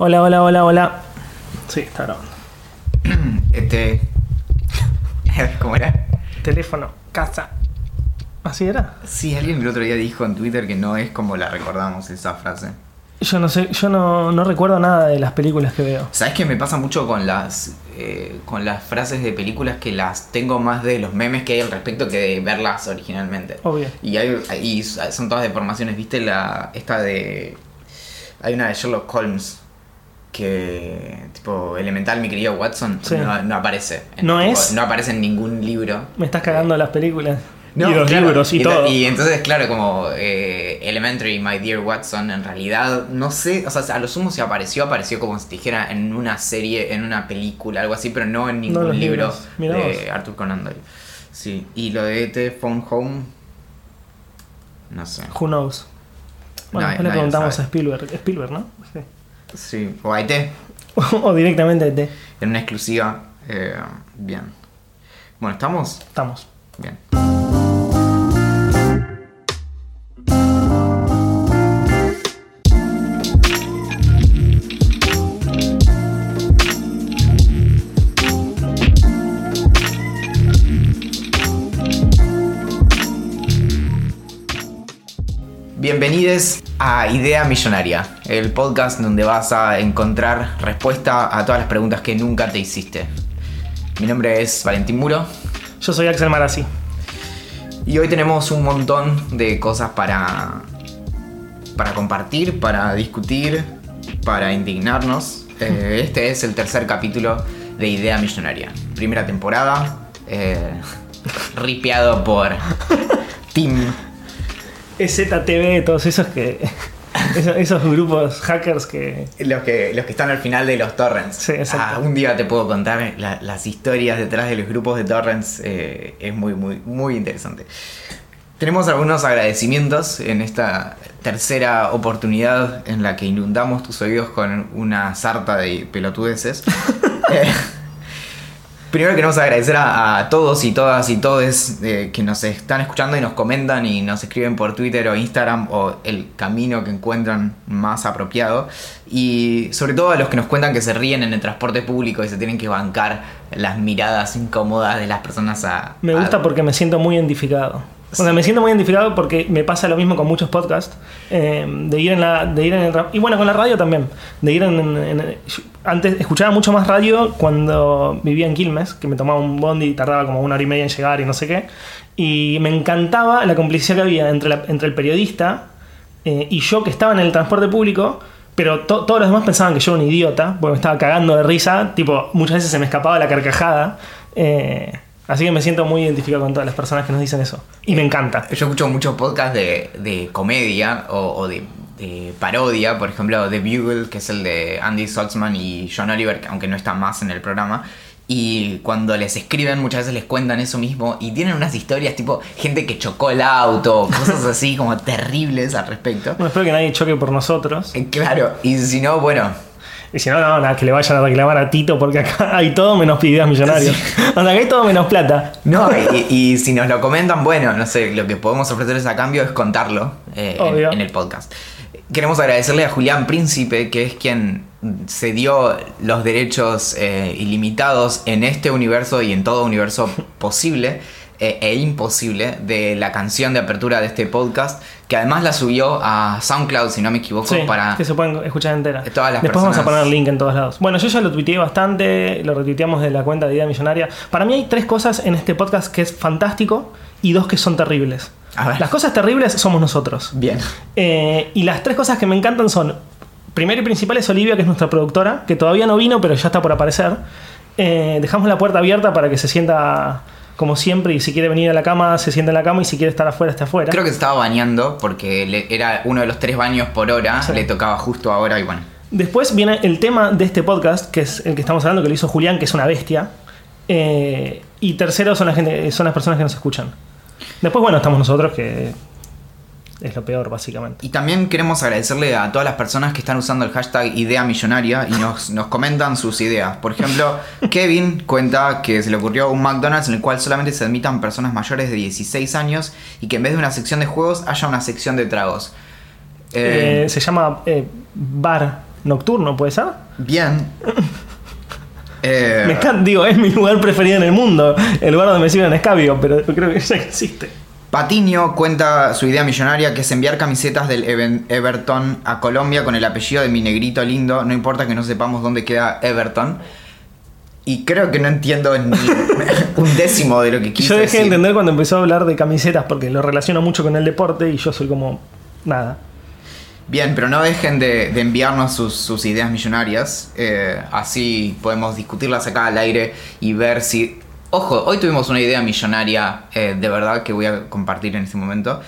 Hola, hola, hola, hola. Sí, está grabando. Este. ¿Cómo era? Teléfono, casa. ¿Así era? Sí, alguien el otro día dijo en Twitter que no es como la recordamos esa frase. Yo no sé, yo no, no recuerdo nada de las películas que veo. ¿Sabes qué me pasa mucho con las eh, con las frases de películas que las tengo más de los memes que hay al respecto que de verlas originalmente? Obvio. Y hay, y son todas deformaciones, ¿viste? La esta de hay una de Sherlock Holmes que tipo Elemental, mi querido Watson, Sí. no, no aparece. En- ¿No tipo, es? No aparece en ningún libro. Me estás cagando las películas. No, y los claro, libros y, todo. Y entonces, claro, como eh, Elementary, My Dear Watson, en realidad, no sé, o sea, a lo sumo si apareció, apareció como si dijera en una serie, en una película, algo así, pero no en ningún libro de. Arthur Conan Doyle. Sí, y lo de E.T. Phone Home, no sé. Who knows? Bueno, después le preguntamos sabe. a Spielberg. Spielberg, ¿no? Sí. Sí, o a E.T. o directamente a ET. en una exclusiva. eh, bien. Bueno, ¿estamos? Estamos. Bien. Bienvenidos a Idea Millonaria, el podcast donde vas a encontrar respuesta a todas las preguntas que nunca te hiciste. Mi nombre es Valentín Muro Yo soy Axel Marazzi. y hoy tenemos un montón de cosas para, para compartir, para discutir, para indignarnos. Eh, este es el tercer capítulo de Idea Millonaria. Primera temporada, eh, ripeado por Tim. ZTV, todos esos que. esos, esos grupos hackers que. Los que, los que están al final de los torrents. Sí, exacto. Ah, un día te puedo contar la- las historias detrás de los grupos de torrents. eh, es muy, muy, muy interesante. Tenemos algunos agradecimientos en esta tercera oportunidad en la que inundamos tus oídos con una sarta de pelotudeces. Eh, Primero queremos agradecer a, a todos y todas y todes eh, que nos están escuchando y nos comentan y nos escriben por Twitter o Instagram o el camino que encuentran más apropiado. Y sobre todo a los que nos cuentan que se ríen en el transporte público y se tienen que bancar las miradas incómodas de las personas a... Me a- gusta porque me siento muy identificado. O sea, me siento muy identificado porque me pasa lo mismo con muchos podcasts. eh, de ir en la. De ir en el y bueno, con la radio también. De ir en, en- Antes escuchaba mucho más radio cuando vivía en Quilmes, que me tomaba un bondi y tardaba como una hora y media en llegar y no sé qué. Y me encantaba la complicidad que había entre, entre el periodista eh, y yo que estaba en el transporte público. Pero to- todos los demás pensaban que yo era un idiota, porque me estaba cagando de risa. Tipo, muchas veces se me escapaba la carcajada. eh, así que me siento muy identificado con todas las personas que nos dicen eso. Y me encanta. Yo escucho muchos podcasts de, de comedia o, o de, de parodia, por ejemplo, The Bugle, que es el de Andy Saltzman y John Oliver, que aunque no está más en el programa. Y cuando les escriben, muchas veces les cuentan eso mismo y tienen unas historias tipo gente que chocó el auto, cosas así como terribles al respecto. Bueno, espero que nadie choque por nosotros. Eh, Claro, y si no, bueno, Y si no, no, nada, que le vayan a reclamar a Tito porque acá hay todo menos ideas millonarios. O sea, acá hay todo menos plata. no, y, y si nos lo comentan, bueno, no sé, lo que podemos ofrecerles a cambio es contarlo eh, en el podcast. Queremos agradecerle a Julián Príncipe, que es quien se dio los derechos eh, ilimitados en este universo y en todo universo posible eh, e imposible de la canción de apertura de este podcast, que además la subió a SoundCloud, si no me equivoco, Sí, para... que se pueden escuchar entera. todas las Después vamos a poner el link en todos lados. Bueno, yo ya lo tuiteé bastante, lo retuiteamos de la cuenta de Idea Millonaria. Para mí hay tres cosas en este podcast que es fantástico y dos que son terribles. A ver. Las cosas terribles somos nosotros. Bien. Eh, y las tres cosas que me encantan son, primero y principal es Olivia, que es nuestra productora, que todavía no vino, pero ya está por aparecer. Eh, dejamos la puerta abierta para que se sienta como siempre y si quiere venir a la cama, se sienta en la cama y si quiere estar afuera, está afuera. Creo que se estaba bañando porque le- era uno de los tres baños por hora, Sí. le tocaba justo ahora y bueno. Después viene el tema de este podcast, que es el que estamos hablando, que lo hizo Julián, que es una bestia. Eh, y tercero son, la gente, son las personas que nos escuchan. Después, bueno, estamos nosotros, que es lo peor, básicamente. Y también queremos agradecerle a todas las personas que están usando el hashtag Idea Millonaria y nos, nos comentan sus ideas. Por ejemplo, Kevin cuenta que se le ocurrió un McDonald's en el cual solamente se admitan personas mayores de 16 años y que en vez de una sección de juegos haya una sección de tragos. Eh, Eh, se llama eh, bar nocturno, ¿puede ser? Bien. Eh, Me encanta, digo, es mi lugar preferido en el mundo, el lugar donde me sirven escabio, pero creo que ya existe. Patiño cuenta su idea millonaria que es enviar camisetas del Even- Everton a Colombia con el apellido de mi negrito lindo, no importa que no sepamos dónde queda Everton. Y creo que no entiendo ni un décimo de lo que quiso Yo dejé decir. de entender cuando empezó a hablar de camisetas porque lo relaciono mucho con el deporte y yo soy como nada. Bien, pero no dejen de, de enviarnos sus, sus ideas millonarias. eh, así podemos discutirlas acá al aire y ver si... Ojo, hoy tuvimos una idea millonaria eh, de verdad que voy a compartir en este momento.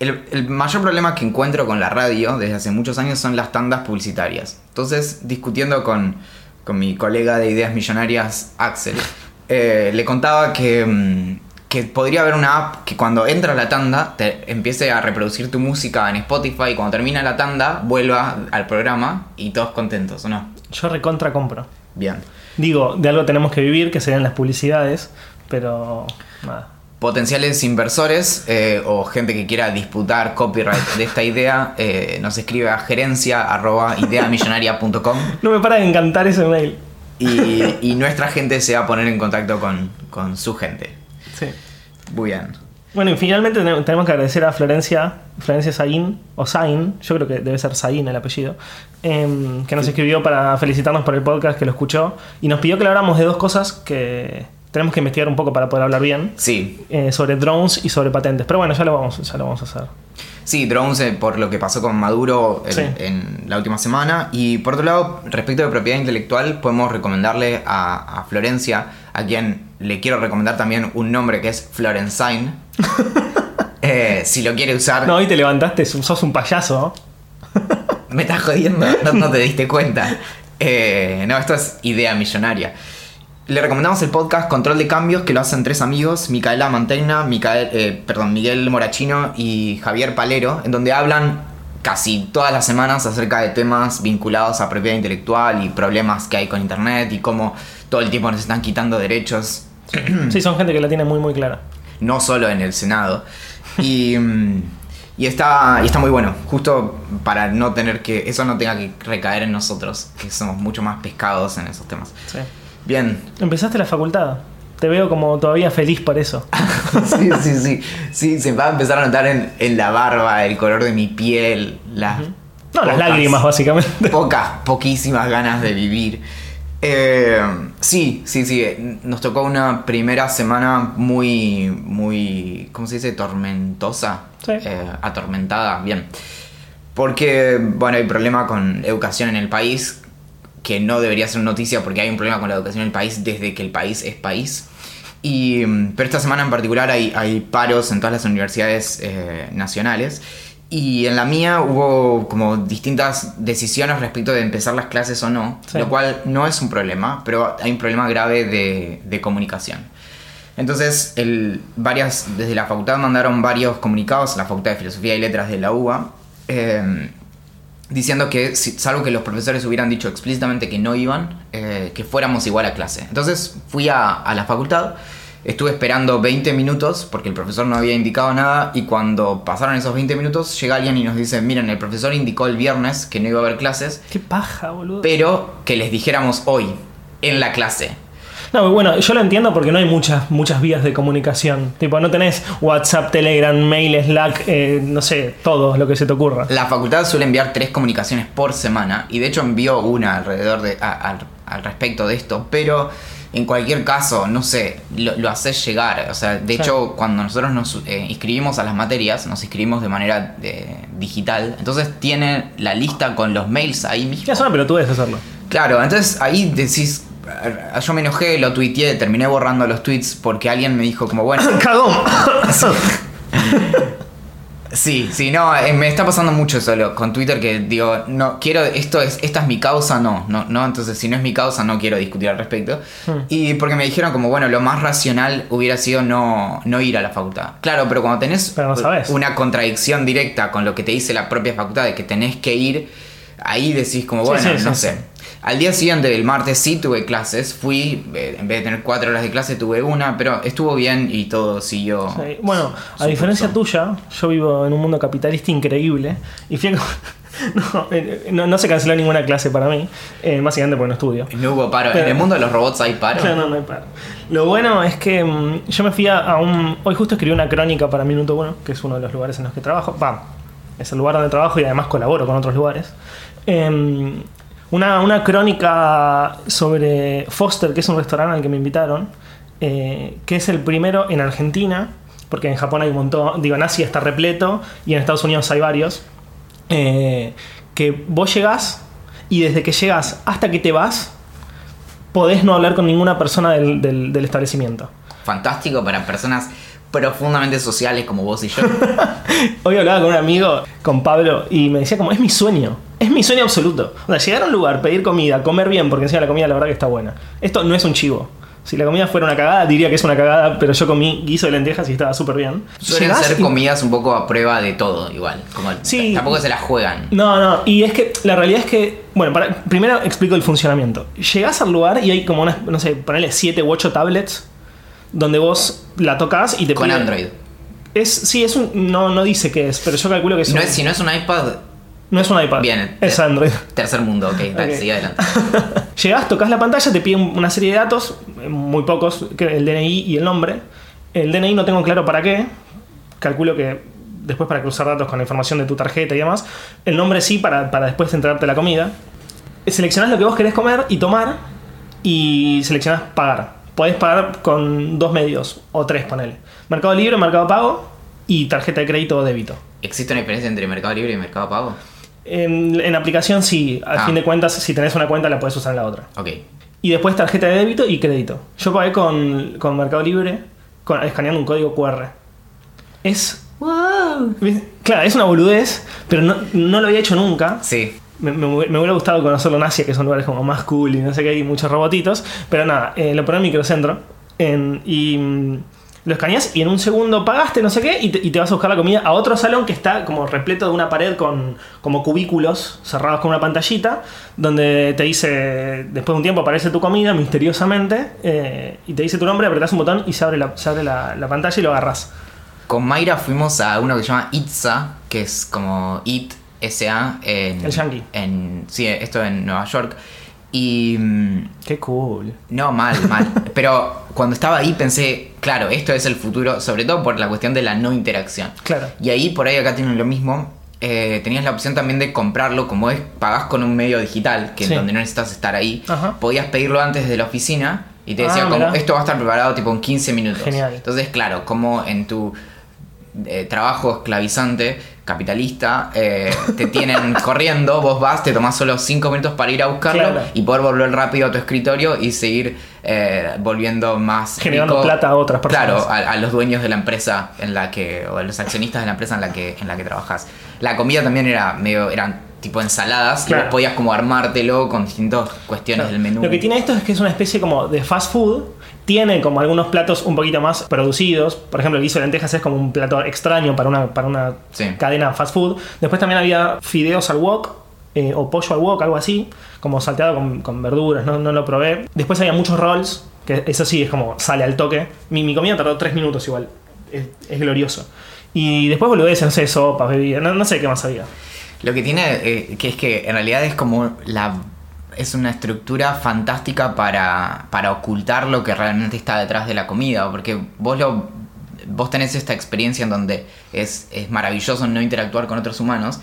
El, el mayor problema que encuentro con la radio desde hace muchos años son las tandas publicitarias. Entonces, discutiendo con, con mi colega de ideas millonarias, Axel, eh, le contaba que, mm, que podría haber una app que cuando entra la tanda te empiece a reproducir tu música en Spotify y cuando termina la tanda vuelva al programa y todos contentos, ¿o no? Yo recontra compro. Bien. Digo, de algo tenemos que vivir, que serían las publicidades, pero nada. Potenciales inversores eh, o gente que quiera disputar copyright de esta idea, eh, nos escribe a gerencia.ideamillonaria.com No me para de encantar ese mail. y, y nuestra gente se va a poner en contacto con, con su gente. Sí. Muy bien. Bueno, y finalmente tenemos que agradecer a Florencia, Florencia Saín, o Saín, yo creo que debe ser Saín el apellido, em, que nos escribió para felicitarnos por el podcast, que lo escuchó, y nos pidió que habláramos de dos cosas que tenemos que investigar un poco para poder hablar bien, Sí, eh, sobre drones y sobre patentes. Pero bueno, ya lo vamos, ya lo vamos a hacer. Sí, drones eh, por lo que pasó con Maduro en, Sí. en la última semana. Y por otro lado, respecto de propiedad intelectual, podemos recomendarle a, a Florencia, a quien le quiero recomendar también un nombre que es Florenzine. Eh, si lo quiere usar, No, hoy te levantaste, sos un payaso. me estás jodiendo, no, no te diste cuenta. Eh, no, esto es idea millonaria. Le recomendamos el podcast Control de Cambios, que lo hacen tres amigos, Micaela Mantegna, Micael, eh, perdón, Miguel Morachino y Javier Palero, en donde hablan casi todas las semanas acerca de temas vinculados a propiedad intelectual y problemas que hay con Internet y cómo todo el tiempo nos están quitando derechos, Sí, son gente que la tiene muy, muy clara. No solo en el Senado. Y, mm, y está, y está muy bueno, justo para no tener que, eso no tenga que recaer en nosotros, que somos mucho más pescados en esos temas. Sí. Bien, Empezaste la facultad. Te veo como todavía feliz por eso. sí, sí, sí, sí, se va a empezar a notar en, en la barba, el color de mi piel, las No, las pocas- lágrimas, básicamente. Pocas, poquísimas ganas de vivir. Eh, sí, sí, sí. eh, Nos tocó una primera semana muy, muy, ¿cómo se dice? Tormentosa. Sí. Eh, atormentada, bien. Porque, bueno, hay problema con educación en el país, que no debería ser noticia porque hay un problema con la educación en el país desde que el país es país. Y, mm, pero esta semana en particular hay, hay paros en todas las universidades eh, nacionales. Y en la mía hubo como distintas decisiones respecto de empezar las clases o no, Sí. lo cual no es un problema, pero hay un problema grave de, de comunicación. Entonces, el, varias, desde la facultad mandaron varios comunicados a la Facultad de Filosofía y Letras de la UBA, eh, diciendo que, salvo que los profesores hubieran dicho explícitamente que no iban, eh, que fuéramos igual a clase. Entonces fui a, a la facultad, estuve esperando 20 minutos porque el profesor no había indicado nada y cuando pasaron esos 20 minutos llega alguien y nos dice, miren, el profesor indicó el viernes que no iba a haber clases, Qué paja, boludo. pero que les dijéramos hoy, en la clase. No, bueno, yo lo entiendo porque no hay muchas, muchas vías de comunicación. Tipo, no tenés WhatsApp, Telegram, mail, Slack, eh, no sé, todo lo que se te ocurra. La facultad suele enviar tres comunicaciones por semana y de hecho envió una alrededor de a- al, al respecto de esto, pero en cualquier caso, no sé, lo, lo haces llegar. O sea, de Sí. hecho, cuando nosotros nos eh, inscribimos a las materias, nos inscribimos de manera eh, digital, entonces tiene la lista con los mails ahí mismo. Ya pero tú debes hacerlo. Claro, entonces ahí decís, ah, yo me enojé, lo tuiteé, terminé borrando los tweets porque alguien me dijo como, bueno, ¡Cagón! Sí, sí, no, eh, me está pasando mucho eso lo- con Twitter que digo, no, quiero, esto es, esta es mi causa, no, no, no, entonces si no es mi causa no quiero discutir al respecto. Hmm. Y porque me dijeron como, bueno, lo más racional hubiera sido no, no ir a la facultad. Claro, pero cuando tenés Pero no una contradicción directa con lo que te dice la propia facultad de que tenés que ir, ahí decís como, Sí, bueno, sí, no sí, sé. Al día siguiente, el martes, sí tuve clases, fui, eh, en vez de tener cuatro horas de clase tuve una, pero estuvo bien y todo siguió. Sí, Bueno, su a diferencia curso. tuya, yo vivo en un mundo capitalista increíble y fui a, No, eh, no, no se canceló ninguna clase para mí, eh, básicamente porque no estudio. No hubo paro. Pero- en el mundo de los robots hay paro. No, no, no hay paro. Lo bueno es que mm, yo me fui a, a un. Hoy justo escribí una crónica para Minuto Uno, que es uno de los lugares en los que trabajo. Va, es el lugar donde trabajo y además colaboro con otros lugares. Em, una, una crónica sobre Foster, que es un restaurante al que me invitaron, eh, que es el primero en Argentina, porque en Japón hay un montón. Digo, en Asia está repleto y en Estados Unidos hay varios. eh, que vos llegás y desde que llegas hasta que te vas, podés no hablar con ninguna persona del, del- del establecimiento. Fantástico para personas profundamente sociales como vos y yo. Hoy hablaba con un amigo, con Pablo, y me decía como, es mi sueño, es mi sueño absoluto. O sea, llegar a un lugar, pedir comida, comer bien, porque encima la comida la verdad que está buena. Esto no es un chivo. Si la comida fuera una cagada, diría que es una cagada, pero yo comí guiso de lentejas y estaba súper bien. Suelen ser y- comidas un poco a prueba de todo, igual. Como Sí. Tampoco se las juegan. No, no, y es que la realidad es que, bueno, para- primero explico el funcionamiento. Llegás al lugar y hay como unas, no sé, ponele 7 u 8 tablets donde vos la tocas y te Con Android. Es, sí, es un, no, no dice qué es, pero yo calculo que es No un- es, si no es un iPad, no es un iPad. Bien, Es. Android. tercer mundo. Ok, dale, Ok. sigue adelante. Llegás, tocas la pantalla, te piden una serie de datos, eh, muy pocos, el DNI y el nombre. El DNI no tengo claro para qué. Calculo que después para cruzar datos con la información de tu tarjeta y demás. El nombre sí, para, para después entregarte la comida. Seleccionás lo que vos querés comer y tomar y seleccionás pagar. Podés pagar con dos medios o tres, ponele. Mercado Libre, Mercado Pago y tarjeta de crédito o débito. ¿Existe una diferencia entre Mercado Libre y Mercado Pago? En, en aplicación sí, al Ah. fin de cuentas, si tenés una cuenta la puedes usar en la otra. Ok. Y después tarjeta de débito y crédito. Yo pagué con, con Mercado Libre con, escaneando un código QR. Es. Claro, es una boludez, pero no, no lo había hecho nunca. Sí. Me, me- me hubiera gustado conocerlo en Asia, que son lugares como más cool y no sé qué, hay muchos robotitos. Pero nada, eh, lo poné en microcentro en- y mm, lo escaneas y en un segundo pagaste, no sé qué, y te, y te vas a buscar la comida a otro salón que está como repleto de una pared con como cubículos cerrados con una pantallita, donde te dice, después de un tiempo aparece tu comida misteriosamente eh, y te dice tu nombre, apretás un botón y se abre la, se abre la, la pantalla y lo agarras. Con Mayra fuimos a uno que se llama Itza, que es como It SA en. El yankee. En, sí, esto en Nueva York. Y. mm, Qué cool. No, mal, mal. Pero cuando estaba ahí pensé, claro, esto es el futuro, sobre todo por la cuestión de la no interacción. Claro. Y ahí por ahí acá tienen lo mismo. eh, tenías la opción también de comprarlo, como es, pagás con un medio digital, que Sí. donde no necesitas estar ahí. Ajá. Podías pedirlo antes de la oficina y te decía Ah, como esto va a estar preparado tipo en 15 minutos. Genial. Entonces, claro, como en tu eh, trabajo esclavizante, capitalista, eh, te tienen corriendo, vos vas, te tomás solo 5 minutos para ir a buscarlo Claro. y poder volver rápido a tu escritorio y seguir eh, volviendo más Generando rico, plata a otras personas. Claro, a, a los dueños de la empresa en la que o a los accionistas de la empresa en la que en la que trabajas. La comida también era medio eran tipo ensaladas y vos podías como armártelo con distintas cuestiones Claro. del menú. Lo que tiene esto es que es una especie como de fast food. Tiene como algunos platos un poquito más producidos. Por ejemplo, el guiso de lentejas es como un plato extraño para una, para una Sí. cadena fast food. Después también había fideos al wok. eh, o pollo al wok, algo así. Como salteado con, con verduras, no, no lo probé. Después había muchos rolls. Que eso sí es como sale al toque. Mi, mi comida tardó tres minutos igual. Es, es glorioso. Y después boludeces, no sé, sopas, bebidas. No, no sé qué más había. Lo que tiene, eh, que es que en realidad es como la. Es una estructura fantástica para, para ocultar lo que realmente está detrás de la comida. Porque vos lo. Vos tenés esta experiencia en donde es, es maravilloso no interactuar con otros humanos.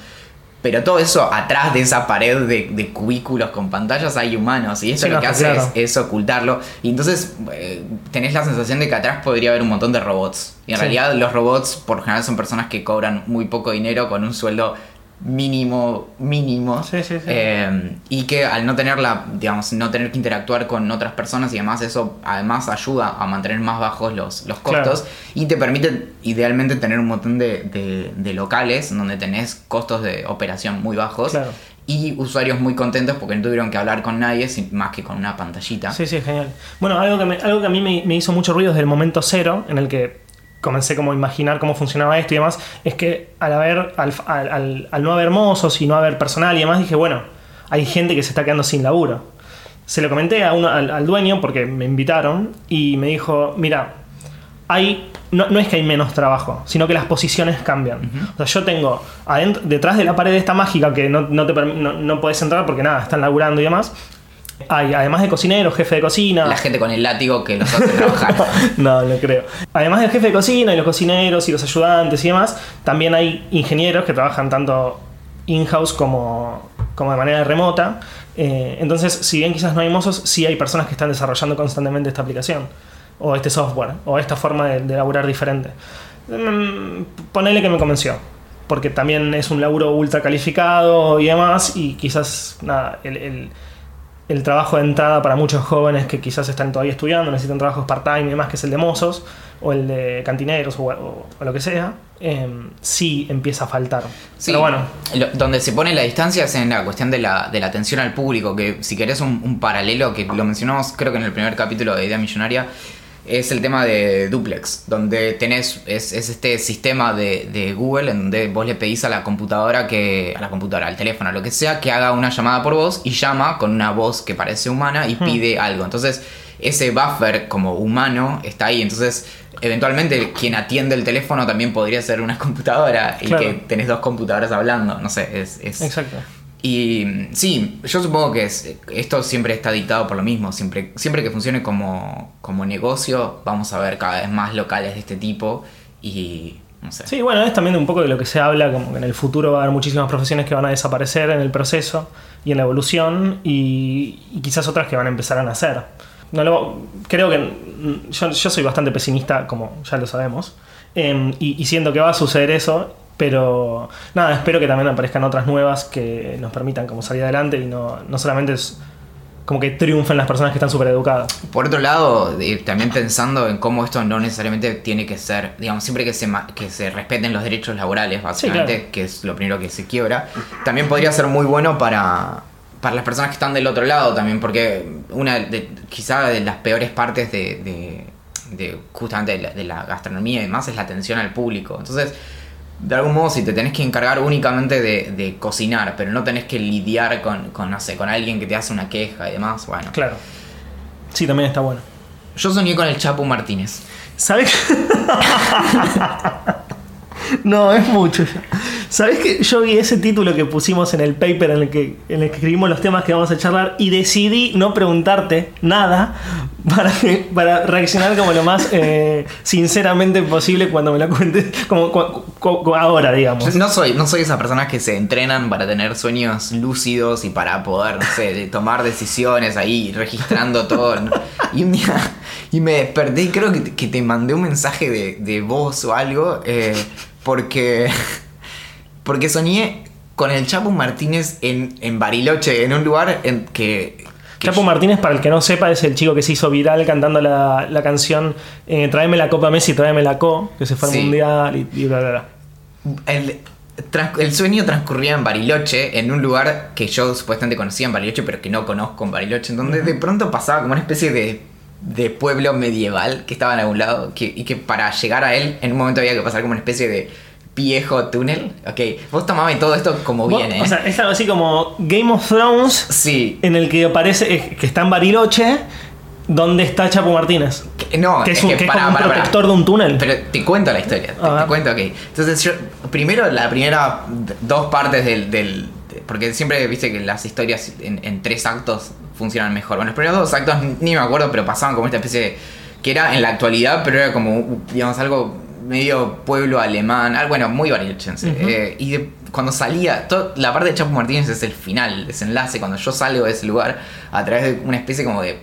Pero todo eso, atrás de esa pared de, de cubículos con pantallas, hay humanos. Y esto Sí, lo que hace claro. es, es ocultarlo. Y entonces eh, tenés la sensación de que atrás podría haber un montón de robots. Y en Sí. realidad los robots por general son personas que cobran muy poco dinero con un sueldo mínimo, mínimo. Sí, sí, sí. Eh, y que al no tener la, digamos, no tener que interactuar con otras personas y además eso además ayuda a mantener más bajos los, los costos y te permite idealmente tener un montón de, de- de locales donde tenés costos de operación muy bajos Claro. y usuarios muy contentos porque no tuvieron que hablar con nadie más que con una pantallita. Sí, sí, genial. Bueno, algo que, me- algo que a mí me, me hizo mucho ruido desde el momento cero, en el que comencé como a imaginar cómo funcionaba esto y demás, es que al haber, al, al- al- no haber mozos y no haber personal y demás, dije, bueno, hay gente que se está quedando sin laburo. Se lo comenté a uno, al, al dueño porque me invitaron y me dijo, mira, hay no, no es que hay menos trabajo, sino que las posiciones cambian. O sea, yo tengo adentro, detrás de la pared esta mágica que no, no te no, no puedes entrar porque nada, están laburando y demás. Hay, además de cocinero, jefe de cocina. La gente con el látigo que los hace trabajar. no, no creo. Además del jefe de cocina y los cocineros y los ayudantes y demás, también hay ingenieros que trabajan tanto in-house como, como de manera remota. Eh, entonces, si bien quizás no hay mozos, sí hay personas que están desarrollando constantemente esta aplicación, o este software, o esta forma de, de laburar diferente. Mm, ponele que me convenció, porque también es un laburo ultra calificado y demás, y quizás nada, el- el, el trabajo de entrada para muchos jóvenes que quizás están todavía estudiando, necesitan trabajos part-time y demás, que es el de mozos o el de cantineros o, o- o lo que sea, eh, sí empieza a faltar. Sí, Pero bueno, lo- donde se pone la distancia es en la cuestión de la, de la atención al público, que si querés un, un paralelo, que lo mencionamos creo que en el primer capítulo de Idea Millonaria, es el tema de Duplex, donde tenés, es, es este sistema de, de Google en donde vos le pedís a la computadora que, a la computadora, al teléfono, a lo que sea, que haga una llamada por voz y llama con una voz que parece humana y pide algo. Entonces, ese buffer como humano está ahí. Entonces, eventualmente quien atiende el teléfono también podría ser una computadora y que tenés dos computadoras hablando. No sé, es. es- exacto. Y sí, yo supongo que es- esto siempre está dictado por lo mismo. Siempre, siempre que funcione como, como negocio, vamos a ver cada vez más locales de este tipo. Y. Sí, bueno, es también un poco de lo que se habla, como que en el futuro va a haber muchísimas profesiones que van a desaparecer en el proceso y en la evolución y, y quizás otras que van a empezar a nacer. No creo que yo, yo soy bastante pesimista, como ya lo sabemos, em, y, y siento que va a suceder eso, pero nada, espero que también aparezcan otras nuevas que nos permitan como salir adelante y no, no solamente es como que triunfen las personas que están súper educadas. Por otro lado, también pensando en cómo esto no necesariamente tiene que ser, digamos, siempre que se, que se respeten los derechos laborales, básicamente, claro. que es lo primero que se quiebra, también podría ser muy bueno para, para las personas que están del otro lado también, porque una de, quizá de las peores partes de, de- de justamente de la, de la gastronomía y demás es la atención al público. Entonces, de algún modo, si te tenés que encargar únicamente de, de cocinar, pero no tenés que lidiar con, con, no sé, con alguien que te hace una queja y demás, bueno. Claro. Sí, también está bueno. Yo soñé con el Chapu Martínez. ¿Sabes? no, es mucho ya. ¿Sabes que yo vi ese título que pusimos en el paper en el que, en el que escribimos los temas que vamos a charlar y decidí no preguntarte nada para, para reaccionar como lo más eh, sinceramente posible cuando me lo cuentes, como, ahora, digamos. No soy, no soy esas personas que se entrenan para tener sueños lúcidos y para poder, no sé, tomar decisiones ahí, registrando todo. Y un día, y me desperté y creo que que te mandé un mensaje de, de voz o algo, eh, porque, porque soñé con el Chapu Martínez en, en Bariloche, en un lugar que... Chapo yo- Martínez, para el que no sepa, es el chico que se hizo viral cantando la, la canción eh, Tráeme la Copa Messi, tráeme la Co, que se fue al Sí. mundial y, y bla, bla, bla. El, el sueño transcurría en Bariloche, en un lugar que yo supuestamente conocía en Bariloche, pero que no conozco en Bariloche, en donde de pronto pasaba como una especie de, de pueblo medieval que estaba en algún lado, que, y que para llegar a él en un momento había que pasar como una especie de viejo túnel. Ok, vos tomabas todo esto como viene. O sea, es algo así como Game of Thrones, sí. en el que aparece eh, que está en Bariloche, donde está Chapo Martínez. Que- No, Que es, un, que es pará, como un protector de un túnel. Pero te cuento la historia, te, A ver. te cuento, ok. Entonces yo, primero la primera dos partes del... del- de- porque siempre viste que las historias en, en tres actos funcionan mejor. Bueno, los primeros dos actos ni me acuerdo, pero pasaban como esta especie de... Que era en la actualidad, pero era como, digamos, algo medio pueblo alemán, algo, bueno, muy barilochense. Ujú. Eh, y de- cuando salía, to- la parte de Chapo Martínez es el final, el desenlace, cuando yo salgo de ese lugar a través de una especie como de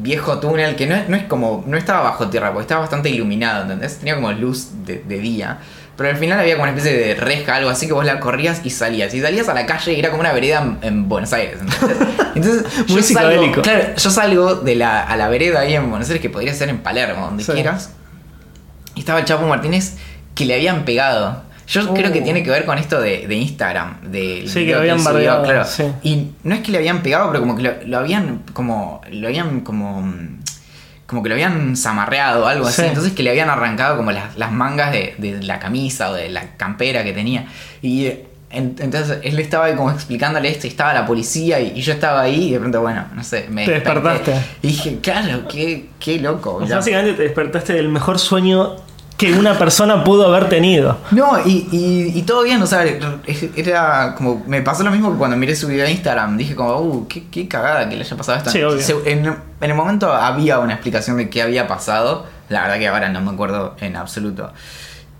viejo túnel que no es, no es como. no estaba bajo tierra, porque estaba bastante iluminado, ¿entendés? Tenía como luz de, de día. Pero al final había como una especie de reja, algo así que vos la corrías y salías. Y salías a la calle y era como una vereda en, en Buenos Aires. Entonces, Muy yo salgo, claro, yo salgo de la, a la vereda ahí en Buenos Aires, que podría ser en Palermo, donde Sí. quieras. Estaba el Chapo Martínez que le habían pegado. Yo Oh. creo que tiene que ver con esto de, de Instagram. De Sí, que lo habían bardeado, sí. Y no es que le habían pegado, pero como que lo, lo habían como. Lo habían como. Como que lo habían zamarreado o algo así. Sí. Entonces que le habían arrancado como las, las mangas de, de la camisa o de la campera que tenía. Y Entonces él estaba ahí como explicándole esto y estaba la policía y, y yo estaba ahí y de pronto, bueno, no sé, me Te desperté. despertaste. Y dije, claro, qué, qué loco. O sea, ya. básicamente te despertaste del mejor sueño que una persona pudo haber tenido. No, y, y, y todo bien, o sea, era como. Me pasó lo mismo que cuando miré su video de Instagram. Dije, como, uh, qué, qué cagada que le haya pasado esto. Sí, obvio. Se- en, en el momento había una explicación de qué había pasado. La verdad que ahora no me acuerdo en absoluto.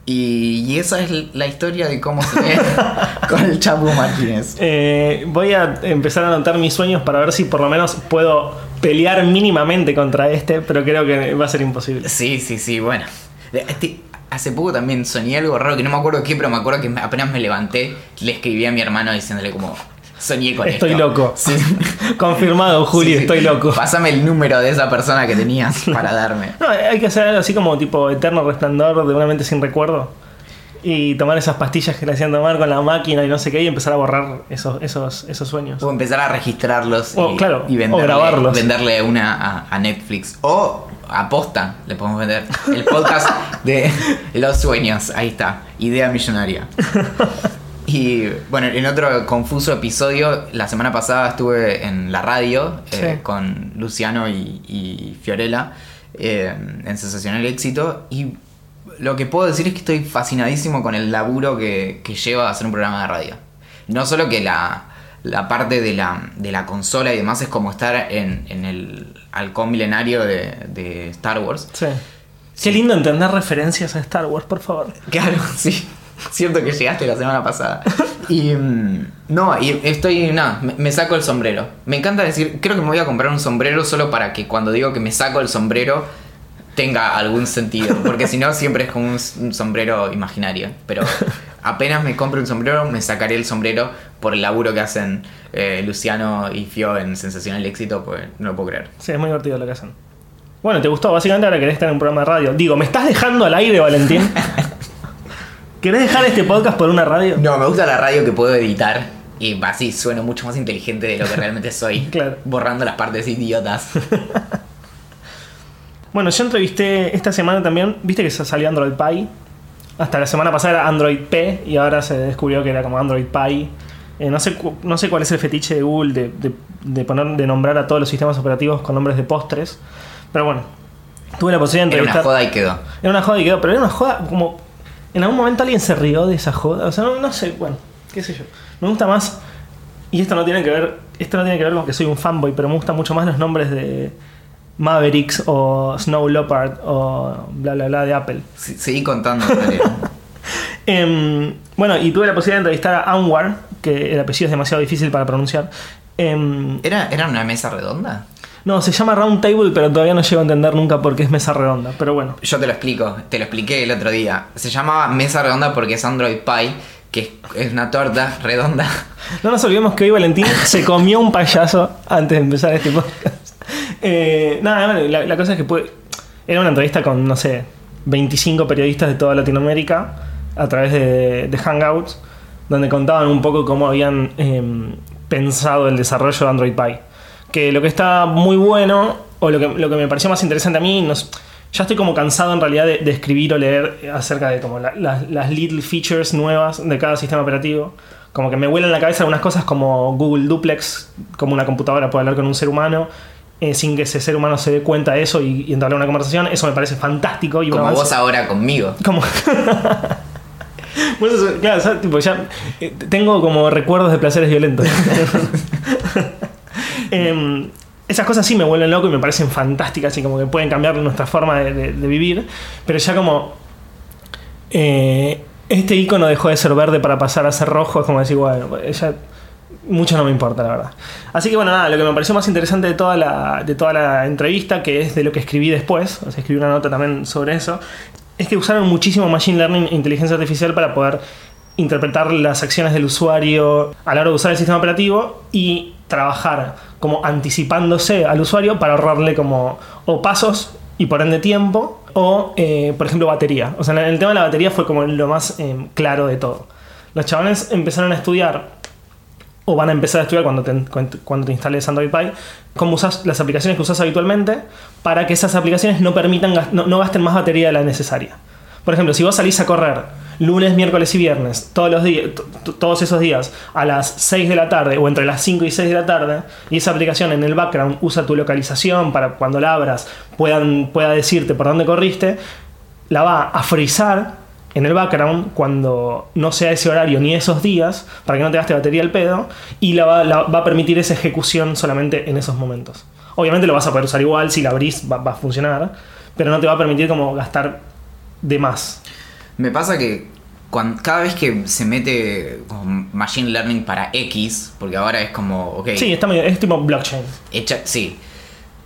Y, y esa es la historia de cómo se ve con el Chapu Martínez. Eh, voy a empezar a anotar mis sueños para ver si por lo menos puedo pelear mínimamente contra este, pero creo que va a ser imposible. Sí, sí, sí, bueno. Este- hace poco también soñé algo raro que no me acuerdo qué, pero me acuerdo que apenas me levanté, le escribí a mi hermano diciéndole como, soñé con Estoy esto. loco. Sí. Confirmado, Juli, Sí, sí. estoy loco. Pásame el número de esa persona que tenías para darme. No, hay que hacer algo así como tipo eterno resplandor de una mente sin recuerdo. Y tomar esas pastillas que le hacían tomar con la máquina y no sé qué y empezar a borrar esos, esos, esos sueños. O empezar a registrarlos y, O, claro, y o venderle, grabarlos. venderle una a, a Netflix. O a posta le podemos vender el podcast de los sueños. Ahí está, idea millonaria. Y bueno, en otro confuso episodio, la semana pasada estuve en la radio eh, Sí. con Luciano y, y Fiorella eh, en Sensacional Éxito. Y lo que puedo decir es que estoy fascinadísimo con el laburo que, que lleva a hacer un programa de radio. No solo que la, la parte de la, de la consola y demás es como estar en, en el halcón milenario de, de Star Wars. Sí. Qué lindo entender referencias a Star Wars, por favor. Claro, sí. Siento que llegaste la semana pasada. Y mm, no, y estoy, nada, me, me saco el sombrero. Me encanta decir, creo que me voy a comprar un sombrero solo para que cuando digo que me saco el sombrero tenga algún sentido. Porque si no, siempre es como un, un sombrero imaginario. Pero apenas me compre un sombrero, me sacaré el sombrero por el laburo que hacen eh, Luciano y Fio en Sensacional Éxito, pues no lo puedo creer. Sí, es muy divertido lo que hacen. Bueno, ¿te gustó? Básicamente ahora querés estar en un programa de radio. Digo, ¿me estás dejando al aire, Valentín? ¿Querés dejar este podcast por una radio? No, me gusta la radio que puedo editar y así sueno mucho más inteligente de lo que realmente soy. Claro. Borrando las partes idiotas. Bueno, yo entrevisté esta semana también, viste que salió Android Pie. Hasta la semana pasada era Android P y ahora se descubrió que era como Android Pie. Eh, no, sé, no sé cuál es el fetiche de Google de, de- de poner, de nombrar a todos los sistemas operativos con nombres de postres. Pero bueno, tuve la posibilidad de Era una entrevistar. joda y quedó. Era una joda y quedó, pero era una joda como. En algún momento alguien se rió de esa joda. O sea, no, no sé, bueno, qué sé yo. Me gusta más. Y esto no tiene que ver. Esto no tiene que ver con que soy un fanboy, pero me gustan mucho más los nombres de Mavericks o Snow Leopard o bla bla bla de Apple. Se- Seguí contando. Em, bueno, y tuve la posibilidad de entrevistar a Anwar, que el apellido es demasiado difícil para pronunciar. Em, ¿Era, ¿Era una mesa redonda? No, se llama Round Table, pero todavía no llego a entender nunca por qué es mesa redonda. Pero bueno, Yo te lo explico, te lo expliqué el otro día. Se llamaba mesa redonda porque es Android Pie, que es, una torta redonda. No nos olvidemos que hoy Valentín se comió un payaso antes de empezar este podcast. Eh, nada, la, la cosa es que puede- era una entrevista con, no sé, 25 periodistas de toda Latinoamérica a través de, de Hangouts, donde contaban un poco cómo habían em, pensado el desarrollo de Android Pie. Que lo que está muy bueno, o lo que, lo que me pareció más interesante a mí, ya estoy como cansado en realidad de, de escribir o leer acerca de como la- las- las little features nuevas de cada sistema operativo. Como que me vuelan la cabeza algunas cosas como Google Duplex, como una computadora puede hablar con un ser humano eh, sin que ese ser humano se dé cuenta de eso y, y entablar una conversación. Eso me parece fantástico. Y Como avance- vos ahora conmigo. como. Bueno, claro, ¿sabes? Tipo, ya eh, tengo como recuerdos de placeres violentos. Em, esas cosas sí me vuelven loco y me parecen fantásticas y como que pueden cambiar nuestra forma de, vivir. Pero ya como. eh, este icono dejó de ser verde para pasar a ser rojo. Es como decir, bueno, ya. Mucho no me importa, la verdad. Así que bueno, nada, lo que me pareció más interesante de toda la, de toda la entrevista, que es de lo que escribí después, o sea, escribí una nota también sobre eso, es que usaron muchísimo Machine Learning e inteligencia artificial para poder interpretar las acciones del usuario a la hora de usar el sistema operativo y trabajar como anticipándose al usuario para ahorrarle como o pasos y por ende tiempo o eh, por ejemplo batería. O sea, en el tema de la batería fue como lo más eh, claro de todo. Los chavales empezaron a estudiar o van a empezar a estudiar cuando te, cuando te instales Android Pie, cómo usas las aplicaciones que usas habitualmente para que esas aplicaciones no permitan no, no gasten más batería de la necesaria. Por ejemplo, si vos salís a correr lunes, miércoles y viernes, todos los días, todos esos días, a las 6 de la tarde o entre las 5 y 6 de la tarde, y esa aplicación en el background usa tu localización para cuando la abras puedan, pueda decirte por dónde corriste, la va a frizar en el background cuando no sea ese horario ni esos días, para que no te gaste batería el pedo, y la va, a permitir esa ejecución solamente en esos momentos. Obviamente lo vas a poder usar igual, si la abrís va, va a funcionar, pero no te va a permitir como gastar de más. Me pasa que cuando, cada vez que se mete como Machine Learning para X, porque ahora es como, ok. Sí, está es tipo blockchain. Hecha, sí.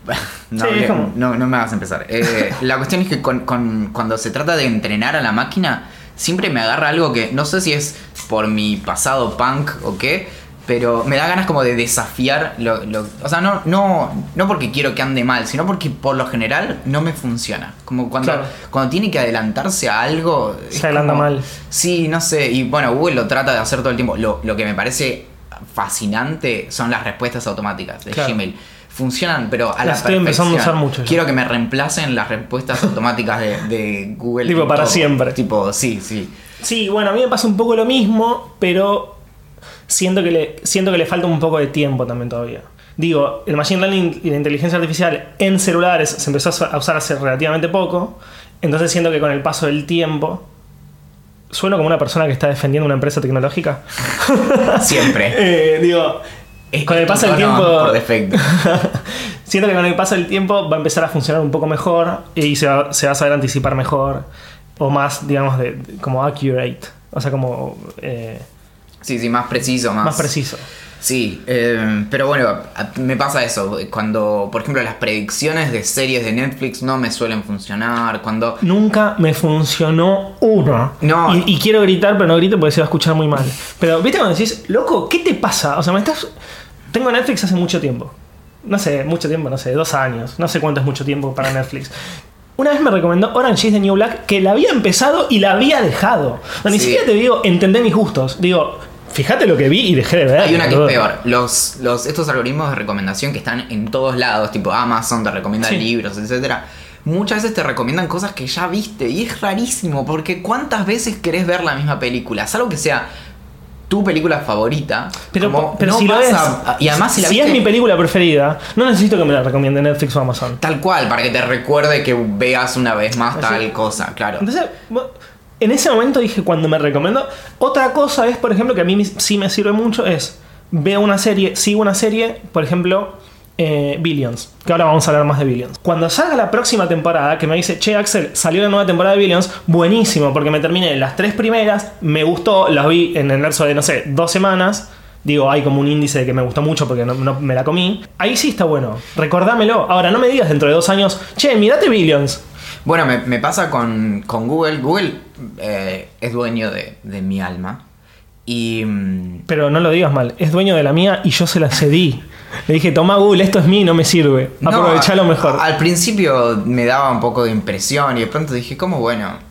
No, Sí, es como- no, no me hagas empezar. Eh, la cuestión es que con- con- cuando se trata de entrenar a la máquina, siempre me agarra algo que no sé si es por mi pasado punk o qué, pero me da ganas como de desafiar. Lo, lo- o sea, no, no, no porque quiero que ande mal, sino porque por lo general no me funciona. Como cuando, Claro. cuando tiene que adelantarse a algo. Se adelanta como- mal. Sí, no sé. Y bueno, Google lo trata de hacer todo el tiempo. Lo, lo que me parece fascinante son las respuestas automáticas de Claro. Gmail. Funcionan, pero a la Las estoy empezando a usar mucho ya. Quiero que me reemplacen las respuestas automáticas de, de Google. Tipo, para todo. siempre. Tipo, sí, sí. Sí, bueno, a mí me pasa un poco lo mismo, pero siento que le, siento que le falta un poco de tiempo también todavía. Digo, el Machine Learning y la inteligencia artificial en celulares se empezó a usar hace relativamente poco, entonces siento que con el paso del tiempo... Sueno como una persona que está defendiendo una empresa tecnológica. Siempre. Eh, digo, Es con el paso del tiempo... Por defecto. Siento que con el paso del tiempo va a empezar a funcionar un poco mejor y se va, se va a saber anticipar mejor o más, digamos, de, de- como accurate. O sea, como eh, Sí, sí, más preciso, más. más preciso. Sí, eh, pero bueno, me pasa eso. Cuando, por ejemplo, las predicciones de series de Netflix no me suelen funcionar. Cuando. Nunca me funcionó uno. No. Y, y quiero gritar, pero no grito porque se va a escuchar muy mal. Pero, ¿viste cuando decís, loco, ¿qué te pasa? O sea, me estás. Tengo Netflix hace mucho tiempo. No sé, mucho tiempo, no sé, dos años. No sé cuánto es mucho tiempo para Netflix. Una vez me recomendó Orange is the New Black que la había empezado y la había dejado. No, ni Sí. siquiera te digo, entendé mis gustos. Digo, fíjate lo que vi y dejé de ver. Hay una que es peor. Los, los, estos algoritmos de recomendación que están en todos lados, tipo Amazon te recomienda Sí. libros, etcétera. Muchas veces te recomiendan cosas que ya viste y es rarísimo porque ¿cuántas veces querés ver la misma película? Salvo que sea tu película favorita. Pero, como pero no si lo vas es. y además si la es viste- mi película preferida, no necesito que me la recomiende Netflix o Amazon. Tal cual, para que te recuerde que veas una vez más Así. tal cosa, claro. Entonces, en ese momento dije, cuando me recomendó, otra cosa es, por ejemplo, que a mí sí me sirve mucho, es veo una serie, sigo una serie, por ejemplo, eh, Billions, que ahora vamos a hablar más de Billions. Cuando salga la próxima temporada, que me dice, che Axel, salió la nueva temporada de Billions, buenísimo, porque me terminé las tres primeras, me gustó, las vi en el verso de, no sé, dos semanas. Digo, hay como un índice de que me gustó mucho porque no, no me la comí. Ahí sí está bueno. Recordámelo. Ahora, no me digas dentro de dos años, che, mirate Billions. Bueno, me, me pasa con, con Google. Google eh, es dueño de, de mi alma. Y. mm, Pero no lo digas mal, es dueño de la mía y yo se la cedí. Le dije, toma Google, esto es mío y no me sirve. no, Aprovechalo mejor. a- Al principio me daba un poco de impresión y de pronto dije, ¿cómo bueno?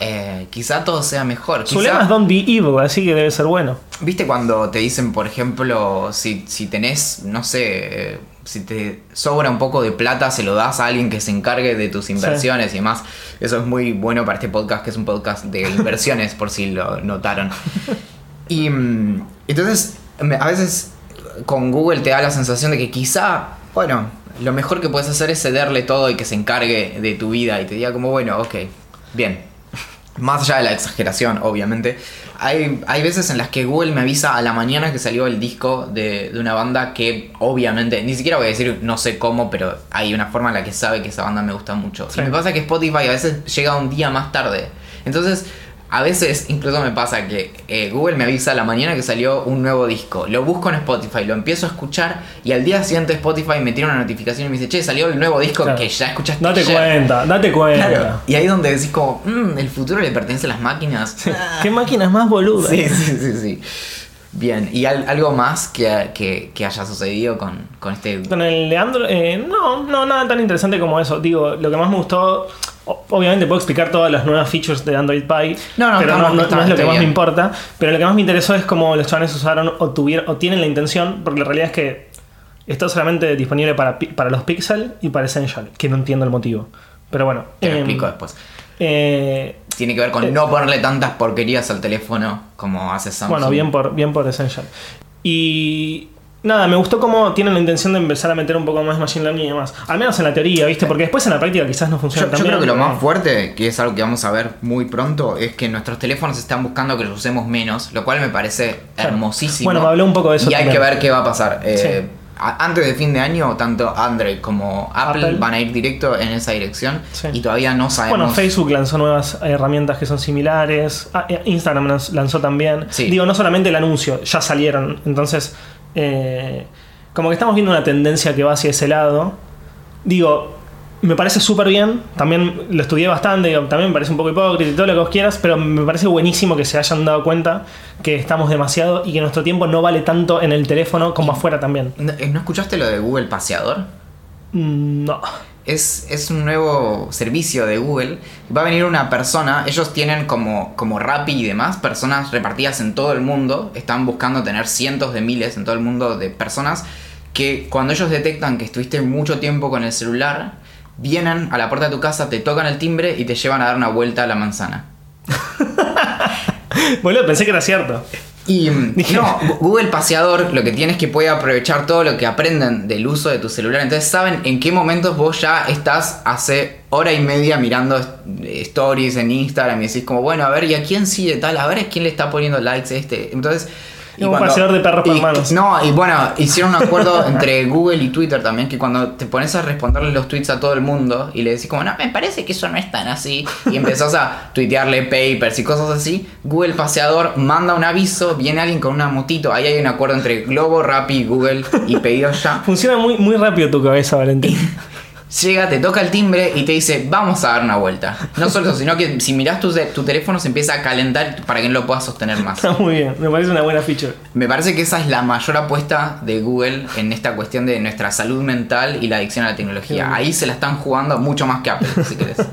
eh, quizá todo sea mejor. Su Quizá- lema es Don't Be Evil, así que debe ser bueno. ¿Viste cuando te dicen, por ejemplo, si, si tenés, no sé, si te sobra un poco de plata, se lo das a alguien que se encargue de tus inversiones y demás? Eso es muy bueno para este podcast, que es un podcast de inversiones, por si lo notaron. Y mm, entonces, a veces con Google te da la sensación de que quizá, bueno, lo mejor que puedes hacer es cederle todo y que se encargue de tu vida y te diga como, bueno, ok, bien. Más allá de la exageración, obviamente. Hay, hay veces en las que Google me avisa a la mañana que salió el disco de, de una banda que obviamente, ni siquiera voy a decir no sé cómo, pero hay una forma en la que sabe que esa banda me gusta mucho. Sí. Y me pasa que Spotify a veces llega un día más tarde. Entonces, a veces incluso me pasa que eh, Google me avisa a la mañana que salió un nuevo disco. Lo busco en Spotify, lo empiezo a escuchar y al día siguiente Spotify me tira una notificación y me dice, che, salió el nuevo disco Claro. que ya escuchaste. Date ayer". cuenta, date cuenta. Claro. Y ahí donde decís como, "Mm, el futuro le pertenece a las máquinas. ¿Qué máquinas más boludas? Sí, sí, sí, sí. Bien, ¿y al- algo más que, que- que haya sucedido con, con este... Con el Leandro, eh, no, no, nada tan interesante como eso. Digo, lo que más me gustó, obviamente puedo explicar todas las nuevas features de Android Pie, No, no, pero estamos- no, no- no es lo que más me importa. Pero lo que más me interesó es cómo los chavales usaron o, tuvieron, o tienen la intención, porque la realidad es que está solamente disponible para, para los Pixel y para Essential, que no entiendo el motivo. Pero bueno. Te lo em, explico después. eh, tiene que ver con no ponerle tantas porquerías al teléfono como hace Samsung. Bueno, bien por, bien por Essential. Y nada, me gustó cómo tienen la intención de empezar a meter un poco más Machine Learning y demás. Al menos en la teoría, ¿viste? Porque después en la práctica quizás no funciona Yo, tan yo creo bien, que lo más fuerte, que es algo que vamos a ver muy pronto, es que nuestros teléfonos están buscando que los usemos menos, lo cual me parece Claro. hermosísimo. Bueno, me habló un poco de eso Y hay que ver qué va a pasar. Eh, Sí. Antes de fin de año, tanto Android como Apple, Apple. van a ir directo en esa dirección Sí. y todavía no sabemos. Bueno, Facebook lanzó nuevas herramientas que son similares. Ah, eh, Instagram lanz- lanzó también. Sí. Digo, no solamente el anuncio, ya salieron. Entonces, eh, como que estamos viendo una tendencia que va hacia ese lado. Digo, me parece súper bien. También lo estudié bastante. también me parece un poco hipócrita y todo lo que vos quieras. Pero me parece buenísimo que se hayan dado cuenta que estamos demasiado y que nuestro tiempo no vale tanto en el teléfono como afuera también. ¿No, eh, ¿no escuchaste lo de Google Paseador? Mm, No. Es, es un nuevo servicio de Google. Va a venir una persona, ellos tienen como, como Rappi y demás, personas repartidas en todo el mundo. Están buscando tener cientos de miles en todo el mundo de personas que cuando ellos detectan que estuviste mucho tiempo con el celular, vienen a la puerta de tu casa, te tocan el timbre y te llevan a dar una vuelta a la manzana. Boludo, pensé que era cierto. Y no, Google Paseador lo que tiene es que puede aprovechar todo lo que aprenden del uso de tu celular. Entonces saben en qué momentos vos ya estás hace hora y media mirando eh, stories en Instagram y decís como, bueno, a ver, ¿y a quién sigue tal? A ver, ¿a quién le está poniendo likes este? Entonces... Un paseador de perros y- manos. No, y bueno, hicieron un acuerdo entre Google y Twitter también, que cuando te pones a responderle los tweets a todo el mundo y le decís como, no, me parece que eso no es tan así, y empezás a tuitearle papers y cosas así, Google Paseador manda un aviso, viene alguien con una motito, ahí hay un acuerdo entre Globo, Rappi, Google y pedidos ya. Funciona muy, muy rápido tu cabeza, Valentín. Llega, te toca el timbre y te dice, vamos a dar una vuelta. No solo eso, sino que si mirás tu, tu teléfono se empieza a calentar para que no lo puedas sostener más. Está muy bien, me parece una buena feature. Me parece que esa es la mayor apuesta de Google en esta cuestión de nuestra salud mental y la adicción a la tecnología. Ahí se la están jugando mucho más que Apple, si querés.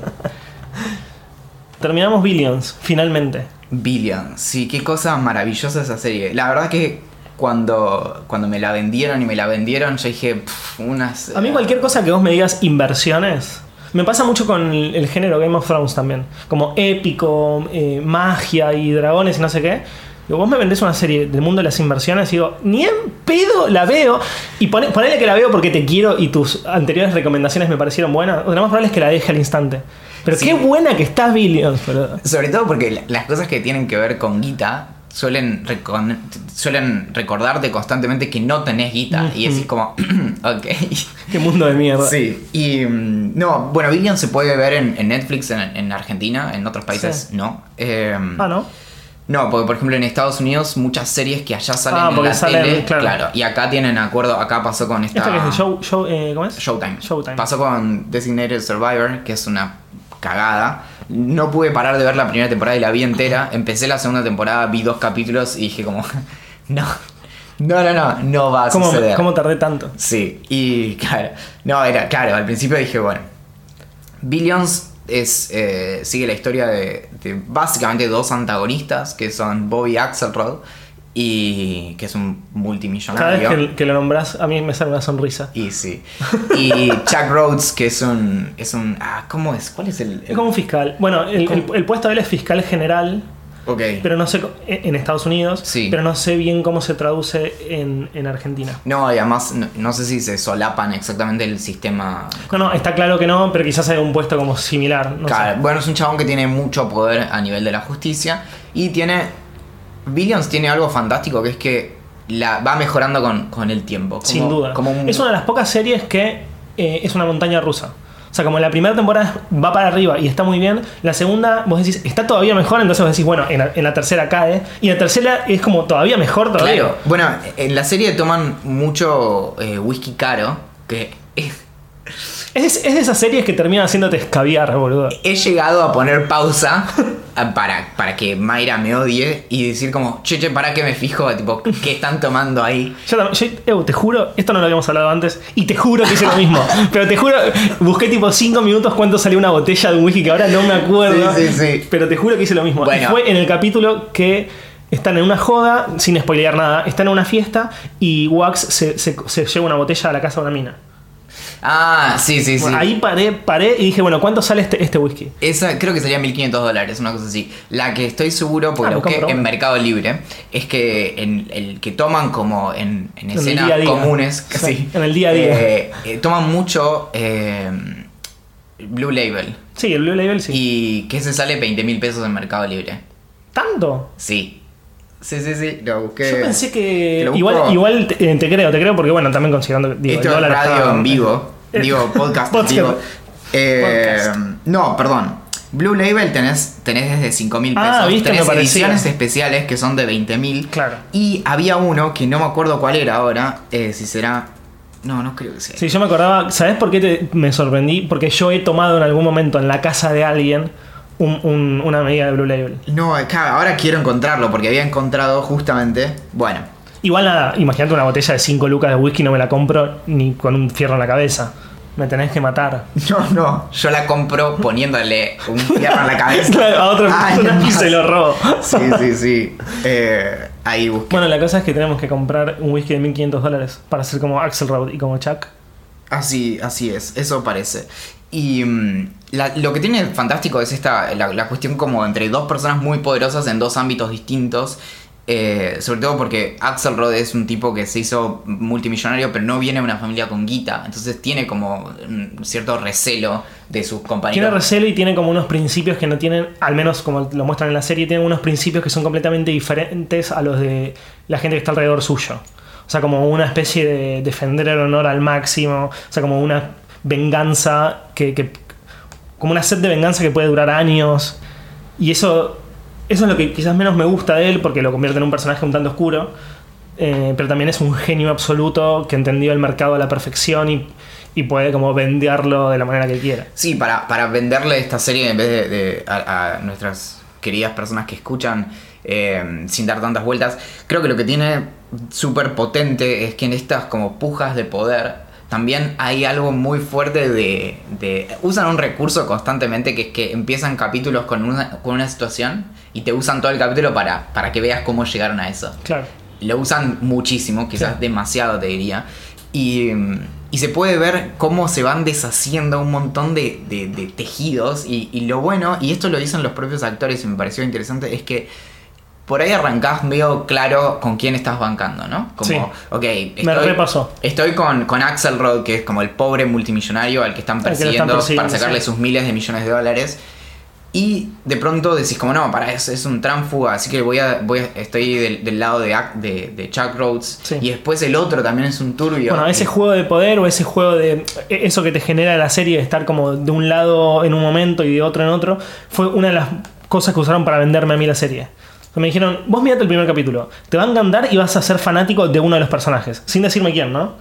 Terminamos Billions, finalmente. Billion, sí, qué cosa maravillosa esa serie. La verdad que cuando, cuando me la vendieron y me la vendieron, yo dije, "Pff, unas... A mí cualquier cosa que vos me digas inversiones, me pasa mucho con el, el género Game of Thrones también. Como épico, eh, magia y dragones y no sé qué. Digo, vos me vendés una serie del mundo de las inversiones y digo, ni en pedo la veo. Y pone- ponele que la veo porque te quiero y tus anteriores recomendaciones me parecieron buenas. Lo más probable es que la deje al instante. Pero Sí. qué buena que está Billions, boludo. Sobre todo porque la- las cosas que tienen que ver con guita suelen, recon- suelen recordarte constantemente que no tenés guita. Y decís como, ok. Qué mundo de mierda. Sí, y mm, no, bueno, Billion se puede ver en, en Netflix en, en Argentina, en otros países Sí. no. Eh, Ah, ¿no? No, porque por ejemplo en Estados Unidos muchas series que allá salen Ah, en la salen, tele, claro. claro. y acá tienen acuerdo, acá pasó con esta ¿Esta que es de show, show, eh, ¿Cómo es? Showtime. Showtime. Pasó con Designated Survivor, que es una cagada. No pude parar de ver la primera temporada y la vi entera. Empecé la segunda temporada, vi dos capítulos y dije como, no, no, no, no, no va a ¿Cómo, suceder. ¿Cómo tardé tanto? Sí, y claro, no, era, claro, al principio dije, bueno, Billions es, eh, sigue la historia de, de básicamente dos antagonistas, que son Bobby Axelrod, y que es un Cada vez multimillonario. que, que lo nombras, a mí me sale una sonrisa. Y sí. Y Chuck Rhodes, que es un. Es un. Ah, ¿cómo es? ¿Cuál es el.? el- Es como un fiscal. Bueno, el, el- puesto de él es fiscal general, Ok. pero no sé, co- en Estados Unidos, Sí. pero no sé bien cómo se traduce en, en Argentina. No, y además, no, no sé si se solapan exactamente el sistema. No, no, está claro que no, pero quizás hay un puesto como similar. No Claro, sé. bueno, es un chabón que tiene mucho poder a nivel de la justicia. Y tiene. Billions tiene algo fantástico que es que la va mejorando con, con el tiempo. Como- Sin duda. Como un- Es una de las pocas series que eh, es una montaña rusa. O sea, como la primera temporada va para arriba y está muy bien, la segunda vos decís, está todavía mejor, entonces vos decís, bueno, en la, en la tercera cae, y la tercera es como todavía mejor todavía. Claro, bueno, en la serie toman mucho eh, whisky caro. Que Es, es de esas series que terminan haciéndote escabiar, boludo. he llegado a poner pausa para, para que Mayra me odie y decir como, che, che, para que me fijo, tipo, ¿qué están tomando ahí? Yo, yo- te juro, esto no lo habíamos hablado antes, y te juro que hice lo mismo. pero te juro, busqué tipo 5 minutos cuánto salió una botella de un whisky que ahora no me acuerdo. Sí, sí, sí. Pero te juro que hice lo mismo. Y fue en el capítulo que están en una joda, sin spoilear nada, están en una fiesta y Wax se, se- se lleva una botella a la casa de una mina. Ah, sí, sí, sí. Ahí paré, paré y dije, bueno, ¿cuánto sale este, este whisky? Esa creo que sería 1500 dólares, una cosa así. La que estoy seguro, porque Ah, lo busqué en. Mercado Libre, es que en el que toman como en, escenas comunes, Sí, casi, en el día a día. eh, eh, toman mucho eh, Blue Label. Sí, el Blue Label sí. Y que se sale 20 mil pesos en Mercado Libre. ¿Tanto? Sí. Sí, sí, sí, lo busqué. Yo pensé que. Igual, igual te, eh, te creo, te creo, porque bueno, también considerando. Digo, Esto es radio está- en vivo. Eh, Digo, podcast en vivo. Eh, Podcast. no, perdón. Blue Label tenés, tenés desde 5 mil pesos. Ah, viste, tenés ediciones especiales que son de 20 mil. Claro. Y había uno que no me acuerdo cuál era ahora. eh, si será. No, no creo que sea. Sí, yo me acordaba. ¿Sabes por qué te- me sorprendí? Porque yo he tomado en algún momento en la casa de alguien un- un- una medida de Blue Label. No, ahora quiero encontrarlo porque había encontrado justamente. Bueno, Igual nada, imagínate una botella de 5 lucas de whisky, no me la compro ni con un fierro en la cabeza. Me tenés que matar. no, no. Yo la compro poniéndole un fierro en la cabeza. Claro, a Ay, más. se lo robo. Sí, sí, sí. Eh, ahí busqué. Bueno, la cosa es que tenemos que comprar un whisky de 1500 dólares para ser como Axelrod y como Chuck. Así, así es, eso parece. Y mm, lo que tiene fantástico es esta, la, cuestión como entre dos personas muy poderosas en dos ámbitos distintos. eh, sobre todo porque Axelrod es un tipo que se hizo multimillonario, pero no viene de una familia con guita. Entonces tiene como un cierto recelo de sus Tiene compañeros. recelo y tiene como unos principios que no tienen, al menos como lo muestran en la serie, tiene unos principios que son completamente diferentes a los de la gente que está alrededor suyo. O sea, como una especie de defender el honor al máximo, o sea, como una venganza que, como una sed de venganza que puede durar años. Y eso, eso es lo que quizás menos me gusta de él, porque lo convierte en un personaje un tanto oscuro. Eh, pero también es un genio absoluto que entendió el mercado a la perfección y, y puede como venderlo de la manera que quiera. Sí, para, para venderle esta serie en vez de, a nuestras queridas personas que escuchan eh, sin dar tantas vueltas, creo que lo que tiene súper potente es que en estas como pujas de poder también hay algo muy fuerte de, de- Usan un recurso constantemente que es que empiezan capítulos con una, con una situación y te usan todo el capítulo para, para que veas cómo llegaron a eso Claro. lo usan muchísimo, quizás demasiado te diría. Y, y se puede ver cómo se van deshaciendo un montón de, de- de tejidos. Y, y lo bueno, y esto lo dicen los propios actores y me pareció interesante, es que por ahí arrancás medio claro con quién estás bancando, ¿no? Como, Sí. ok, Me repasó. Estoy con, con Axelrod, que es como el pobre multimillonario al que están que persiguiendo, para sacarle sí. sus miles de millones de dólares. Y de pronto decís como no, para eso es un tránfuga, así que voy a, voy a- estoy del, del lado de, Ac- de, de Chuck Rhodes. Sí. Y después el otro también es un turbio. Bueno, ese juego de poder o ese juego de. Eso que te genera la serie de estar como de un lado en un momento y de otro en otro, fue una de las cosas que usaron para venderme a mí la serie. Me dijeron, vos mirate el primer capítulo, te va a encantar y vas a ser fanático de uno de los personajes, sin decirme quién, ¿no?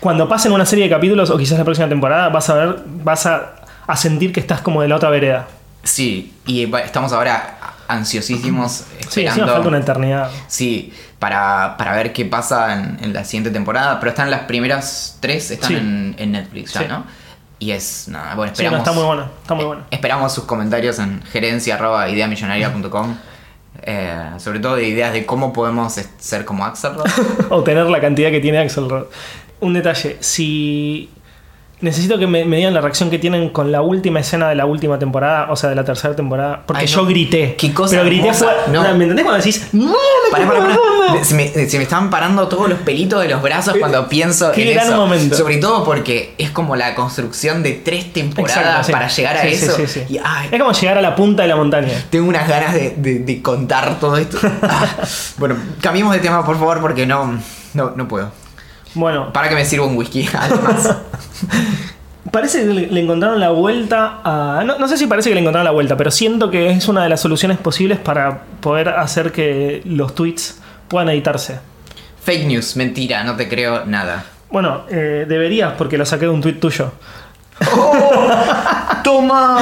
Cuando pasen una serie de capítulos o quizás la próxima temporada, vas a ver, vas a, a sentir que estás como de la otra vereda. Sí, y estamos ahora ansiosísimos Sí, esperando. encima falta una eternidad. Sí, para, para ver qué pasa en, en la siguiente temporada. Pero están las primeras tres, están Sí. en, en Netflix ya, Sí. ¿no? Y es nada, bueno, Sí, no, esperamos. está muy bueno, está muy eh, bueno. Esperamos sus comentarios en gerencia.ideamillonaria.com. Eh, sobre todo de ideas de cómo podemos ser como Axelrod. o tener la cantidad que tiene Axelrod. Un detalle, si necesito que me, me digan la reacción que tienen con la última escena de la última temporada, o sea, de la tercera temporada, porque Ay, no. yo grité. Qué cosa Pero grité fue- No. ¿Me entendés cuando decís? "No, no Pará, quiero pará, ver pará. nada"? Se me, se me estaban parando todos los pelitos de los brazos cuando pienso Qué en gran eso. momento. Sobre todo porque es como la construcción de tres temporadas Exacto, sí. para llegar a Sí, eso. sí. Y ay, Es como llegar a la punta de la montaña. tengo unas ganas de, de- de contar todo esto. Ah, bueno, cambiemos de tema, por favor, porque no, no, no puedo. Bueno, Para que me sirva un whisky, además. parece que le, encontraron la vuelta a. No, no sé si parece que le encontraron la vuelta, pero siento que es una de las soluciones posibles para poder hacer que los tweets puedan editarse. Fake news, mentira, no te creo nada. Bueno, eh, deberías porque lo saqué de un tweet tuyo. ¡Toma!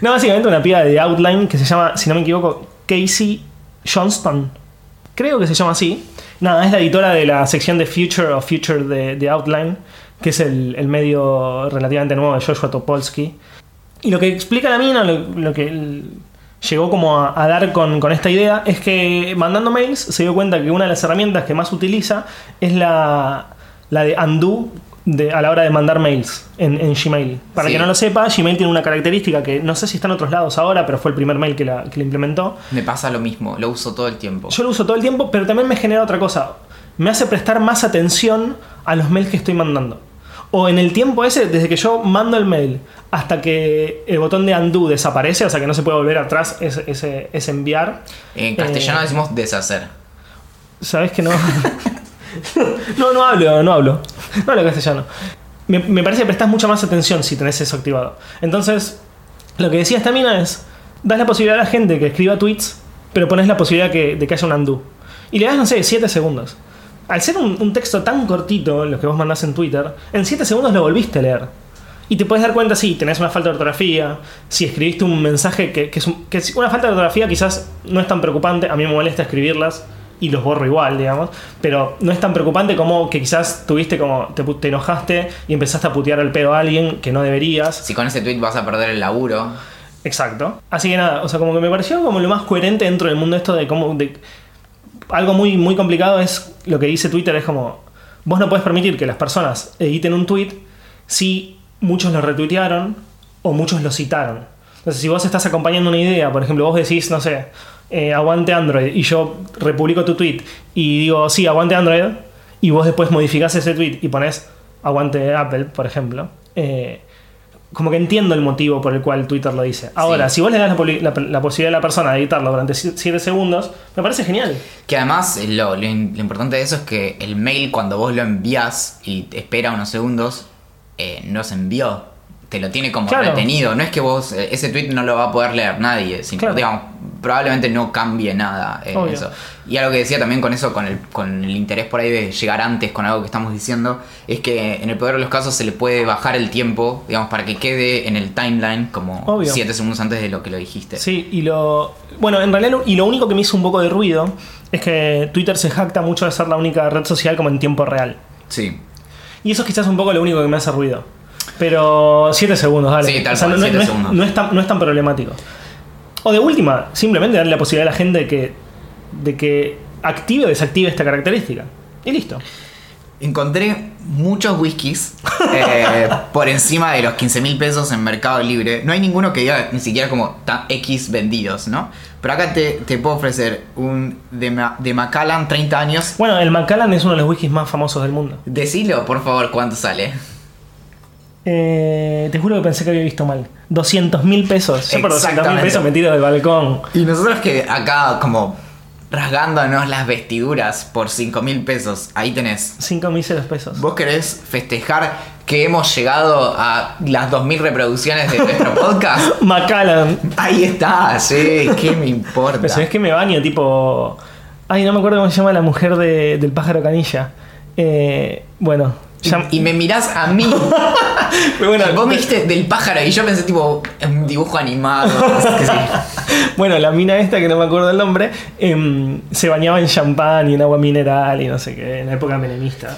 No, básicamente una piba de Outline que se llama, si no me equivoco, Casey Johnston. Creo que se llama así. Nada, es la editora de la sección de Future o Future de, Outline, que es el, medio relativamente nuevo de Joshua Topolsky. Y lo que explica la mina, lo, lo que llegó como a, dar con, con esta idea, es que mandando mails se dio cuenta que una de las herramientas que más utiliza es la, la de undo de, a la hora de mandar mails en, en Gmail. Para Sí. que no lo sepa, Gmail tiene una característica que no sé si está en otros lados ahora, pero fue el primer mail que la, que la implementó. Me pasa lo mismo, lo uso todo el tiempo. Yo lo uso todo el tiempo, pero también me genera otra cosa. Me hace prestar más atención a los mails que estoy mandando. O en el tiempo ese, desde que yo mando el mail hasta que el botón de undo desaparece, o sea que no se puede volver atrás, ese, ese, ese enviar. En castellano Eh, decimos deshacer. ¿Sabes que no? no, no hablo, no hablo. No hablo castellano. Me, me parece que prestas mucha más atención si tenés eso activado. Entonces, lo que decía esta mina es: das la posibilidad a la gente que escriba tweets, pero pones la posibilidad que- de que haya un undo. Y le das, no sé, 7 segundos. Al ser un, texto tan cortito, lo que vos mandás en Twitter, en 7 segundos lo volviste a leer. Y te puedes dar cuenta si tenés una falta de ortografía, si escribiste un mensaje que, que que es una falta de ortografía quizás no es tan preocupante, a mí me molesta escribirlas y los borro igual, digamos, pero no es tan preocupante como que quizás tuviste como te, enojaste y empezaste a putear el pedo a alguien que no deberías. Si con ese tweet vas a perder el laburo. Exacto. Así que nada, o sea, como que me pareció como lo más coherente dentro del mundo esto de cómo... De, algo muy, muy complicado es lo que dice Twitter, es como, vos no puedes permitir que las personas editen un tweet si muchos lo retuitearon o muchos lo citaron. Entonces, si vos estás acompañando una idea, por ejemplo, vos decís, no sé, eh, aguante Android, y yo republico tu tweet y digo, sí, aguante Android, y vos después modificás ese tweet y pones aguante Apple, por ejemplo, eh, como que entiendo el motivo por el cual Twitter lo dice. Ahora, Sí. si vos le das la, poli- la- la posibilidad a la persona de editarlo durante 7 segundos, me parece genial. Que además eh, lo, lo in- lo importante de eso es que el mail cuando vos lo envías y te espera unos segundos, eh, no se envió. Te lo tiene como Claro. retenido. No es que vos, eh, ese tweet no lo va a poder leer nadie. sino, Claro. digamos, probablemente no cambie nada en Obvio. eso. Y algo que decía también con eso, con el, con el interés por ahí de llegar antes con algo que estamos diciendo, es que en el peor de los casos se le puede bajar el tiempo, digamos, para que quede en el timeline como Obvio. 7 segundos antes de lo que lo dijiste. Sí, y lo. Bueno, en realidad, lo- y lo único que me hizo un poco de ruido es que Twitter se jacta mucho de ser la única red social como en tiempo real. Sí. Y eso es quizás un poco lo único que me hace ruido. Pero 7 segundos, dale. Sí, tal O sea, cual, no, siete no es, segundos. no es tan, no es tan problemático. O de última, simplemente darle la posibilidad a la gente de que, de que active o desactive esta característica. Y listo. Encontré muchos whiskies eh, por encima de los 15 mil pesos en Mercado Libre. No hay ninguno que diga ni siquiera como X vendidos, ¿no? Pero acá te, te puedo ofrecer un de, Ma- de Macallan 30 años. Bueno, el Macallan es uno de los whiskies más famosos del mundo. Decilo, por favor, cuánto sale. Eh, te juro que pensé que había visto mal. 200 mil pesos. Yo por 200 mil pesos me tiro del balcón. Y nosotros que acá como rasgándonos las vestiduras por 5 mil pesos, ahí tenés. 5 miseros pesos. ¿Vos querés festejar que hemos llegado a las 2.000 reproducciones de nuestro podcast? Macallan. Ahí está, sí, ¿qué me importa? Pero sabes que me baño, tipo. Ay, no me acuerdo cómo se llama la mujer de- del pájaro canilla. Eh, bueno. ya- Y, y me mirás a mí. Pero bueno, Vos me dijiste del pájaro y yo pensé tipo en un dibujo animado. que sí. bueno, la mina esta, que no me acuerdo el nombre, em, se bañaba en champán y en agua mineral y no sé qué, en la época menemista.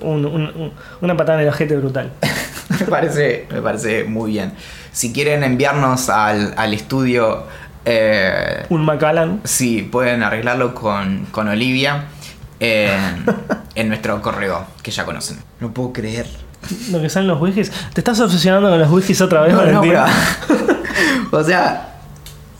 Un- un- un- una patada en el ojete brutal. Me parece, me parece muy bien. Si quieren enviarnos al, al estudio, eh, Un Macallan. sí, pueden arreglarlo con, con Olivia en, en nuestro correo, que ya conocen. No puedo creer. Lo que salen los whiskies. ¿Te estás obsesionando con los whiskies otra vez, No, o sea,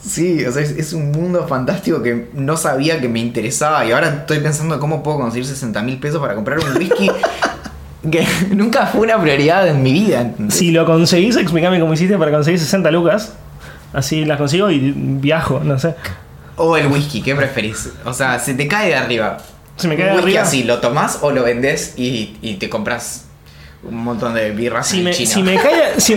sí, o sea, es, es un mundo fantástico que no sabía que me interesaba y ahora estoy pensando cómo puedo conseguir 60 mil pesos para comprar un whisky que nunca fue una prioridad en mi vida. ¿entendés? Si lo conseguís, explícame cómo hiciste para conseguir 60 lucas. Así las consigo y viajo, no sé. O el whisky, ¿qué preferís? O sea, se te cae de arriba. Se me cae de whisky arriba. así, ¿lo tomás o lo vendés y, y te compras un montón de birras Si en me, China? si me cae. Si,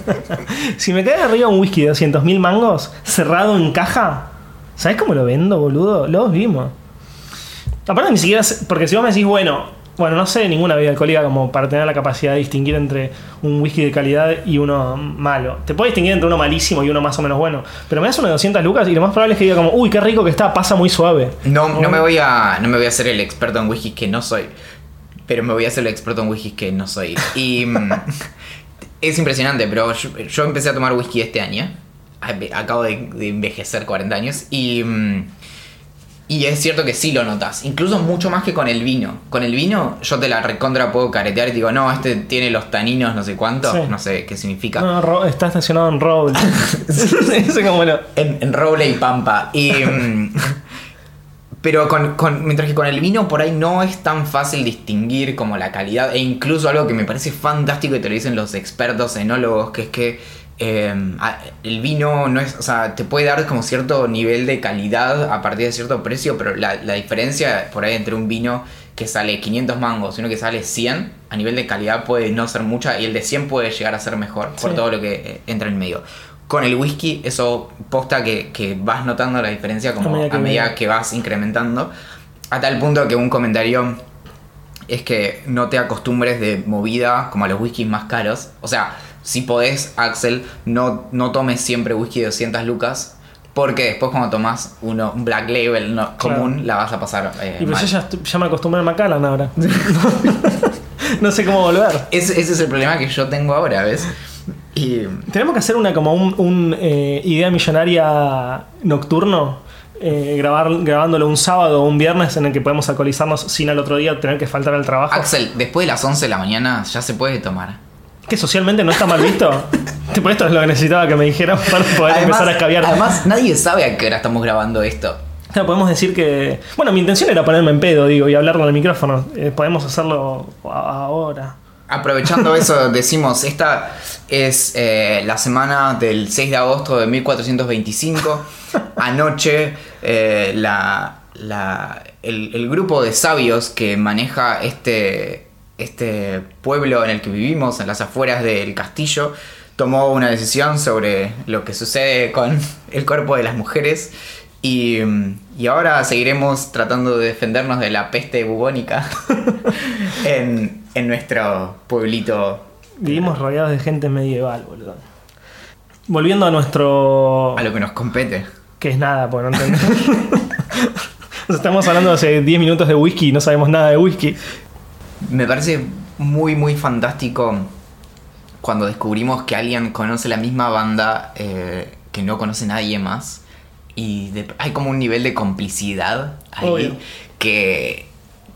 si me cae arriba un whisky de 200 mil mangos, cerrado en caja, ¿sabes cómo lo vendo, boludo? Lo vimos. Aparte, ni siquiera. Porque si vos me decís, bueno, bueno, no sé ninguna bebida alcohólica como para tener la capacidad de distinguir entre un whisky de calidad y uno malo. Te puedo distinguir entre uno malísimo y uno más o menos bueno. Pero me das uno de 200 lucas y lo más probable es que diga, como, uy, qué rico que está, pasa muy suave. No, no me voy a. No me voy a hacer el experto en whisky que no soy. Pero me voy a hacer el experto en whisky que no soy. Y. mm, es impresionante, pero yo, yo empecé a tomar whisky este año. Acabo de, de envejecer 40 años. Y. mm, Y es cierto que sí lo notas, incluso mucho más que con el vino. Con el vino yo te la recontra puedo caretear y te digo, no, este tiene los taninos no sé cuánto, Sí. no sé qué significa. No, Ro- está estacionado en Roble. Ese como lo- En, en roble y pampa. Y, mm, pero con, con- mientras que con el vino por ahí no es tan fácil distinguir como la calidad. E incluso algo que me parece fantástico y te lo dicen los expertos enólogos, que es que eh, a- el vino no es, o sea, te puede dar como cierto nivel de calidad a partir de cierto precio, pero la, la diferencia por ahí entre un vino que sale 500 mangos y uno que sale 100, a nivel de calidad puede no ser mucha y el de 100 puede llegar a ser mejor por Sí. todo lo que eh, entra en medio. Con el whisky, eso posta que, que vas notando la diferencia como A medida que a medida ve- que vas incrementando. A tal punto que un comentario es que no te acostumbres de movida como a los whiskies más caros. O sea, si podés, Axel, no, no tomes siempre whisky de 200 lucas. Porque después cuando tomas uno, un black label no- Claro. común, la vas a pasar eh, Y pues mal. yo ya, me acostumbré a Macallan ahora. no sé cómo volver. Ese, ese es el problema que yo tengo ahora, ¿ves? Y Tenemos que hacer una como un, un, eh, idea millonaria nocturno. eh, grabar, grabándolo un sábado o un viernes en el que podemos alcoholizarnos sin al otro día tener que faltar al trabajo. Axel, después de las 11 de la mañana ya se puede tomar. Que socialmente no está mal visto. tipo, esto es lo que necesitaba que me dijeran para poder empezar a escabiar. además, nadie sabe a qué hora estamos grabando esto. Claro, podemos decir que. Bueno, mi intención era ponerme en pedo, digo, y hablarlo al micrófono. Eh, podemos hacerlo ahora. Aprovechando eso, decimos, esta es eh, la semana del 6 de agosto de 1425. Anoche, eh, la, la- el, grupo de sabios que maneja este, este pueblo en el que vivimos, en las afueras del castillo, tomó una decisión sobre lo que sucede con el cuerpo de las mujeres. Y, y ahora seguiremos tratando de defendernos de la peste bubónica en nuestro pueblito. Vivimos rodeados de gente medieval, boludo. Volviendo a nuestro. A lo que nos compete. Que es nada, pues no entendemos. Estamos hablando hace 10 minutos de whisky y no sabemos nada de whisky. Me parece muy, muy fantástico cuando descubrimos que alguien conoce la misma banda eh, que no conoce nadie más. Y de- hay como un nivel de complicidad ahí Obvio. que,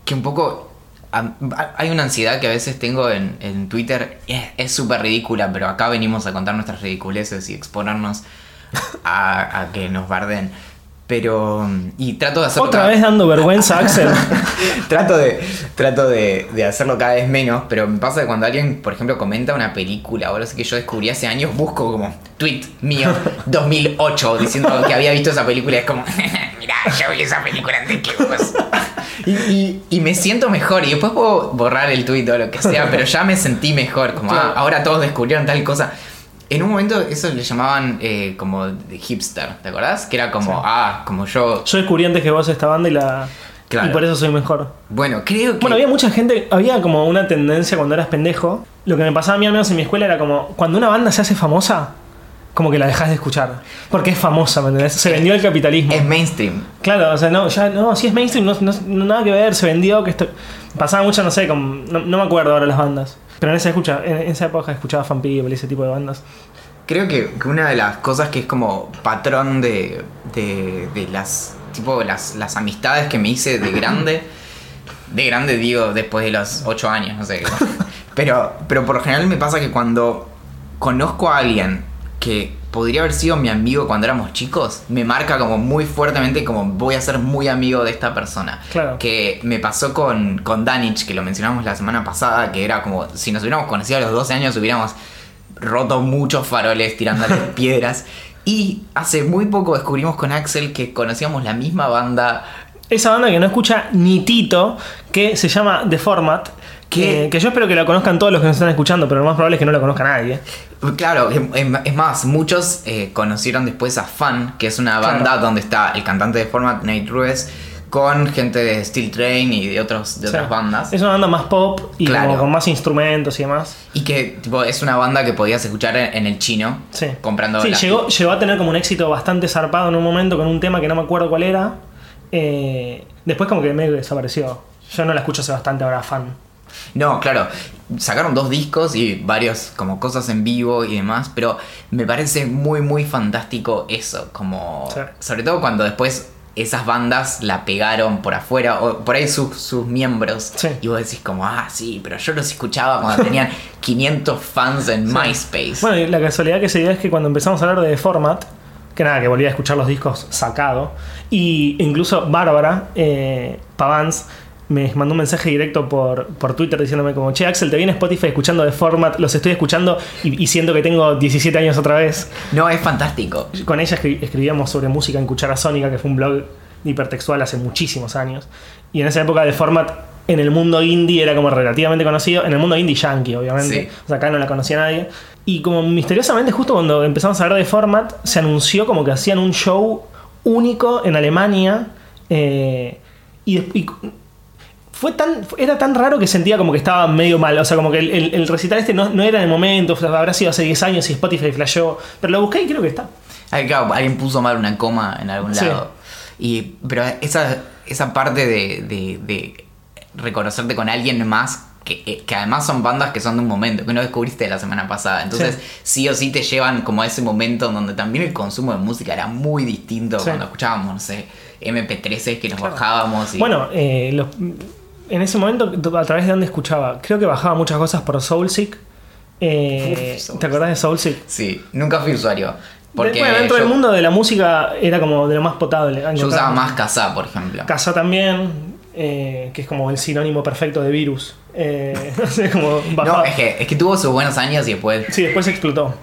que un poco... Hay una ansiedad que a veces tengo en, en Twitter, es- súper ridícula, pero acá venimos a contar nuestras ridiculeces y exponernos a que nos barden. Pero... Y trato de hacerlo Otra cada- vez dando vergüenza, Axel. trato de, trato de, de hacerlo cada vez menos, pero me pasa que cuando alguien, por ejemplo, comenta una película o algo así que yo descubrí hace años, busco como tweet mío 2008 diciendo que había visto esa película es como, mira, yo vi esa película antes que vos. Y, y- y me siento mejor y después puedo borrar el tweet o lo que sea, pero ya me sentí mejor, como, ah, ahora todos descubrieron tal cosa. En un momento eso le llamaban eh, como de hipster, ¿te acordás? Que era como, Sí. ah, como yo... Yo descubrí antes que vos esta banda y la. Claro. Y por eso soy mejor. Bueno, creo que... Bueno, había mucha gente, había como una tendencia cuando eras pendejo. Lo que me pasaba a mí, al menos en mi escuela, era como cuando una banda se hace famosa, como que la dejas de escuchar. Porque es famosa, ¿me entendés? Se vendió el capitalismo. Es mainstream. Claro, o sea, no, ya, no, si es mainstream, no, no- nada que ver, se vendió, que esto. Pasaba mucho, no sé, con, no, no me acuerdo ahora las bandas. Pero en esa, escucha, en esa época escuchaba Fan People y ese tipo de bandas. Creo que, que una de las cosas que es como patrón de, de, de las tipo las, las amistades que me hice de grande, de grande digo después de los 8 años, no sé. Pero, pero por lo general me pasa que cuando conozco a alguien que podría haber sido mi amigo cuando éramos chicos, me marca como muy fuertemente como voy a ser muy amigo de esta persona. Claro. Que me pasó con, con Danich, que lo mencionamos la semana pasada, que era como si nos hubiéramos conocido a los 12 años hubiéramos roto muchos faroles tirándole piedras. Y hace muy poco descubrimos con Axel que conocíamos la misma banda. Esa banda que no escucha ni Tito, que se llama The Format. Que, que yo espero que la conozcan todos los que nos están escuchando, pero lo más probable es que no la conozca nadie. Claro, es más, muchos eh, conocieron después a Fan, que es una banda Claro. donde está el cantante de Format, Nate Ruiz, con gente de Steel Train y de, otros, de O sea, otras bandas. Es una banda más pop y Claro. con más instrumentos y demás. Y que tipo, es una banda que podías escuchar en, en el chino, Sí. comprando Sí, llegó a tener como un éxito bastante zarpado en un momento con un tema que no me acuerdo cuál era. Eh, después como que medio desapareció. Yo no la escucho hace bastante ahora fan. No, claro. Sacaron dos discos y varios como cosas en vivo y demás, pero me parece muy muy fantástico eso, como Sí. sobre todo cuando después esas bandas la pegaron por afuera, o por ahí sus, sus miembros. Sí. Y vos decís como, ah, sí, pero yo los escuchaba cuando tenían 500 fans en MySpace. Bueno, y la casualidad que se dio es que cuando empezamos a hablar de Format, que nada, que volví a escuchar los discos sacado, y incluso Bárbara eh, Pavans me mandó un mensaje directo por, por Twitter diciéndome como, che Axel, te viene Spotify escuchando de Format, los estoy escuchando y, y siento que tengo 17 años otra vez. No, es fantástico. Con ella escri- escribíamos sobre música en Cuchara Sónica, que fue un blog hipertextual hace muchísimos años. Y en esa época de Format, en el mundo indie era como relativamente conocido, en el mundo indie yankee, obviamente. Sí. O sea, acá no la conocía nadie. Y como misteriosamente, justo cuando empezamos a hablar de Format, se anunció como que hacían un show único en Alemania. eh, y, y fue tan, era tan raro que sentía como que estaba medio mal. O sea, como que el, el- el recital este no, no era el momento, habrá sido hace 10 años y Spotify flasheó. Pero lo busqué y creo que está. Ay, claro, alguien puso mal una coma en algún Sí. lado. Y, pero esa, esa parte de, de- de reconocerte con alguien más, que, eh, que además son bandas que son de un momento, que no descubriste la semana pasada. Entonces, sí. o sí te llevan como a ese momento en donde también el consumo de música era muy distinto Sí. cuando escuchábamos, no sé, MP3 que nos Claro. bajábamos. Y, Bueno, eh, los- en ese momento, a través de dónde escuchaba, creo que bajaba muchas cosas por Soulseek. Eh, Uf, ¿Te acordás de Soulseek? Sí, nunca fui usuario. Porque bueno, dentro yo, del mundo de la música era como de lo más potable. yo usaba más Kazaa, por ejemplo. Casa también, eh, que es como el sinónimo perfecto de virus. Eh, no sé, como No, es que, es que tuvo sus buenos años y después Sí, después explotó.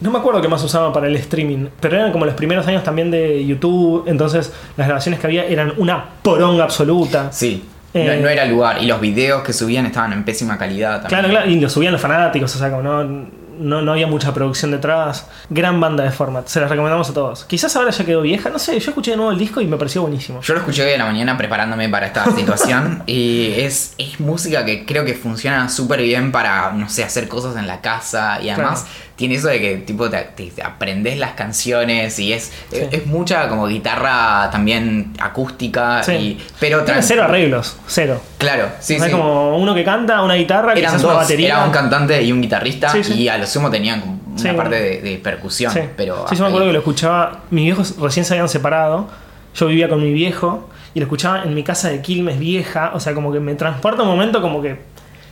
No me acuerdo qué más usaba para el streaming, pero eran como los primeros años también de YouTube, entonces las grabaciones que había eran una poronga absoluta. Sí. Eh, no, no era lugar. Y los videos que subían estaban en pésima calidad también. Claro, claro, y lo subían los fanáticos, o sea, como no, no, no había mucha producción detrás. Gran banda de format, se las recomendamos a todos. Quizás ahora ya quedó vieja, no sé, yo escuché de nuevo el disco y me pareció buenísimo. Yo lo escuché hoy a la mañana preparándome para esta situación. y es, es música que creo que funciona súper bien para, no sé, hacer cosas en la casa. Y además tiene eso de que tipo te, aprendes las canciones y es, es, es mucha como guitarra también acústica. Sí. Y, pero Tiene cero arreglos, cero. Claro, sí, O sea, sí. como uno que canta, una guitarra, Eran dos, una batería. era un cantante y un guitarrista y a lo sumo tenían como una parte de, de percusión. Sí. Pero Sí, yo me acuerdo que lo escuchaba. Mis viejos recién se habían separado. Yo vivía con mi viejo y lo escuchaba en mi casa de Quilmes vieja. O sea, como que me transporta un momento como que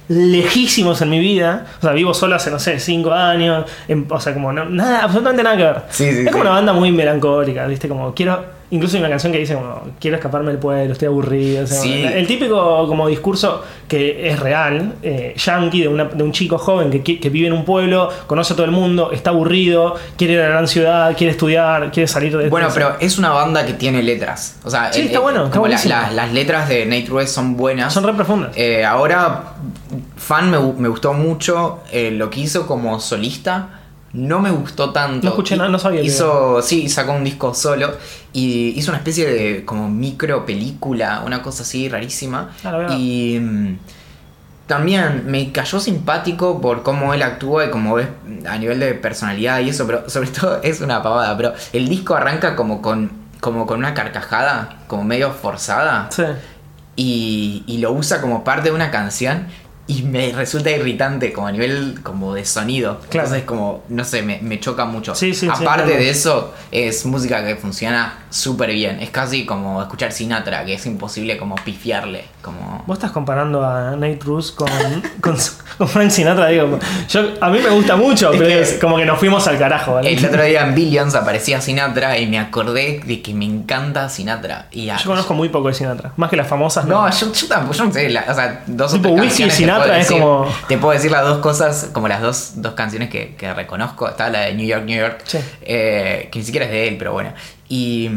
lejísimos en mi vida. O sea, vivo solo hace, no sé, cinco años. en- o sea, como no- nada, absolutamente nada que ver. Sí, sí, es sí. como una banda muy melancólica, ¿viste? Como quiero. Incluso hay una canción que dice como quiero escaparme del pueblo, estoy aburrido. o sea, Sí. El típico como discurso que es real, eh, yankee, de, una- de un chico joven que, que vive en un pueblo, conoce a todo el mundo, está aburrido, quiere ir a la gran ciudad, quiere estudiar, quiere salir de Bueno, pero es una banda que tiene letras. O sea, Sí, está bueno, está la- buenísimo. la- las letras de Nate Ruiz son buenas. son re profundas. Eh, ahora, fan me, me gustó mucho eh, lo que hizo como solista. No me gustó tanto. No escuché nada, no sabía que Hizo, sí, sacó un disco solo y hizo una especie de como micro película, una cosa así rarísima. Ah, y mm, también me cayó simpático por cómo él actúa y como ves a nivel de personalidad y eso, pero sobre todo es una pavada. Pero el disco arranca como con, como con una carcajada, como medio forzada Sí. y, y lo usa como parte de una canción y me resulta irritante como a nivel como de sonido. Claro. Entonces como, no sé, me, me choca mucho. Sí, sí, sí, Aparte entiendo. de eso, es música que funciona súper bien. Es casi como escuchar Sinatra, que es imposible como pifiarle. Como... Vos estás comparando a Nate Russ con, con, con Frank Sinatra, digo. Yo, a mí me gusta mucho, Es pero que- es como que nos fuimos al carajo, ¿vale? El otro día en Billions aparecía Sinatra y me acordé de que me encanta Sinatra. Y a- Yo conozco muy poco de Sinatra. Más que las famosas, No, no. yo, yo tampoco, yo no sé, la- o sea, dos Tipo o tres Whisky Sinatra puedo es decir- como- Te puedo decir las dos cosas, como las dos, dos canciones que, que reconozco. Está la de New York, New York, Sí. eh, que ni siquiera es de él, pero bueno. Y,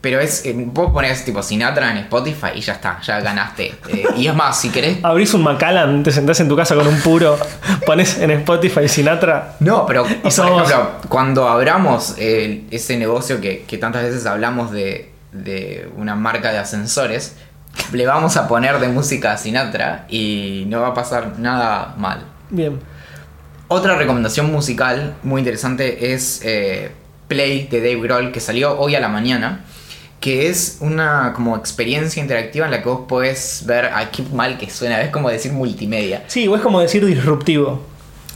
pero es, eh, vos pones tipo Sinatra en Spotify y ya está, ya ganaste. Eh, y es más, si querés... Abrís un Macallan, te sentás en tu casa con un puro, pones en Spotify Sinatra. No, pero ejemplo, cuando abramos eh, ese negocio que, que tantas veces hablamos de, de una marca de ascensores, le vamos a poner de música a Sinatra y no va a pasar nada mal. Bien. Otra recomendación musical muy interesante es eh, Play de Dave Grohl que salió hoy a la mañana. Que es una como experiencia interactiva en la que vos podés ver. Ay, qué mal que suena, es como decir multimedia. Sí, o es como decir disruptivo.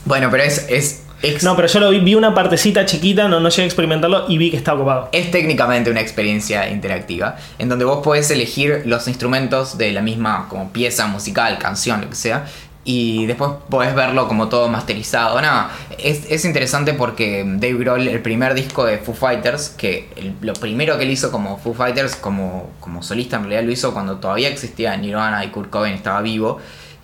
Bueno, pero es, es Ex- No, pero yo lo vi, vi una partecita chiquita, no, no llegué a experimentarlo y vi que está ocupado. Es técnicamente una experiencia interactiva, en donde vos podés elegir los instrumentos de la misma como pieza musical, canción, lo que sea, y después podés verlo como todo masterizado. Nada, es, es interesante porque Dave Grohl, el primer disco de Foo Fighters, que el- lo primero que él hizo como Foo Fighters, como, como solista, en realidad lo hizo cuando todavía existía Nirvana y Kurt Cobain estaba vivo.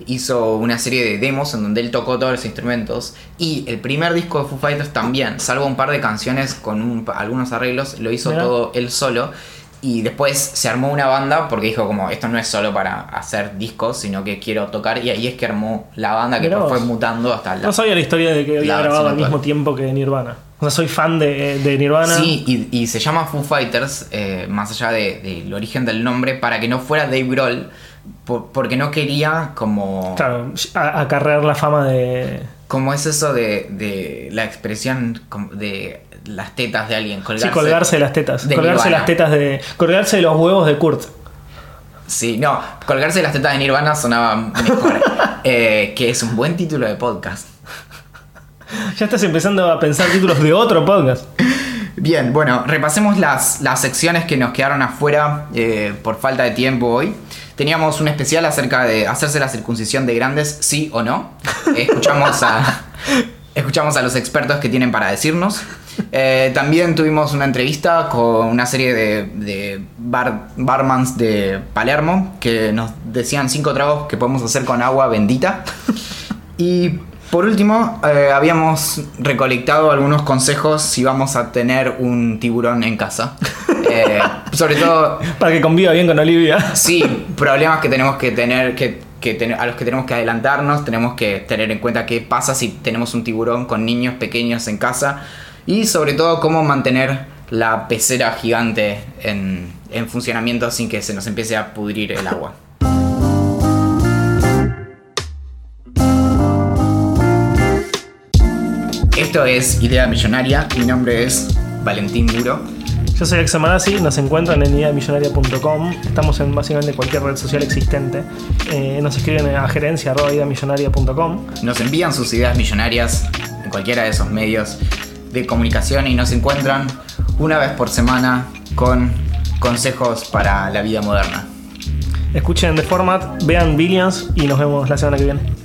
Hizo una serie de demos en donde él tocó todos los instrumentos. Y el primer disco de Foo Fighters también, salvo un par de canciones con un- algunos arreglos, lo hizo todo él solo. Y después se armó una banda porque dijo como esto no es solo para hacer discos, sino que quiero tocar. Y ahí es que armó la banda que fue mutando hasta la... No sabía la historia de que había grabado al mismo tiempo que Nirvana. O sea, soy fan de, de Nirvana. Sí, y, y se llama Foo Fighters, eh, más allá de- del origen del nombre, para que no fuera Dave Grohl, porque no quería como... Claro, acarrear la fama de. Como es eso de, de la expresión de las tetas de alguien, colgarse, Sí, colgarse de las tetas. de colgarse Nirvana. las tetas de. Colgarse de los huevos de Kurt. Sí, no, colgarse las tetas de Nirvana sonaba mejor, eh, que es un buen título de podcast. Ya estás empezando a pensar títulos de otro podcast. Bien, bueno, repasemos las, las secciones que nos quedaron afuera eh, por falta de tiempo hoy. Teníamos un especial acerca de hacerse la circuncisión de grandes, sí o no. Escuchamos a, escuchamos a los expertos que tienen para decirnos. Eh, también tuvimos una entrevista con una serie de, de bar- barmans de Palermo que nos decían cinco tragos que podemos hacer con agua bendita. Y por último, eh, habíamos recolectado algunos consejos si vamos a tener un tiburón en casa. Eh, sobre todo, Para que conviva bien con Olivia. sí, problemas que tenemos que tener, que, que ten- a los que tenemos que adelantarnos, tenemos que tener en cuenta qué pasa si tenemos un tiburón con niños pequeños en casa y sobre todo cómo mantener la pecera gigante en, en funcionamiento sin que se nos empiece a pudrir el agua. Esto es Idea Millonaria, mi nombre es Valentín Duro. Yo soy Axel Manassi, nos encuentran en ideamillonaria.com. Estamos en básicamente cualquier red social existente. Eh, nos escriben a gerencia.ideamillonaria.com. Nos envían sus ideas millonarias en cualquiera de esos medios de comunicación y nos encuentran una vez por semana con consejos para la vida moderna. Escuchen The Format, vean Billions y nos vemos la semana que viene.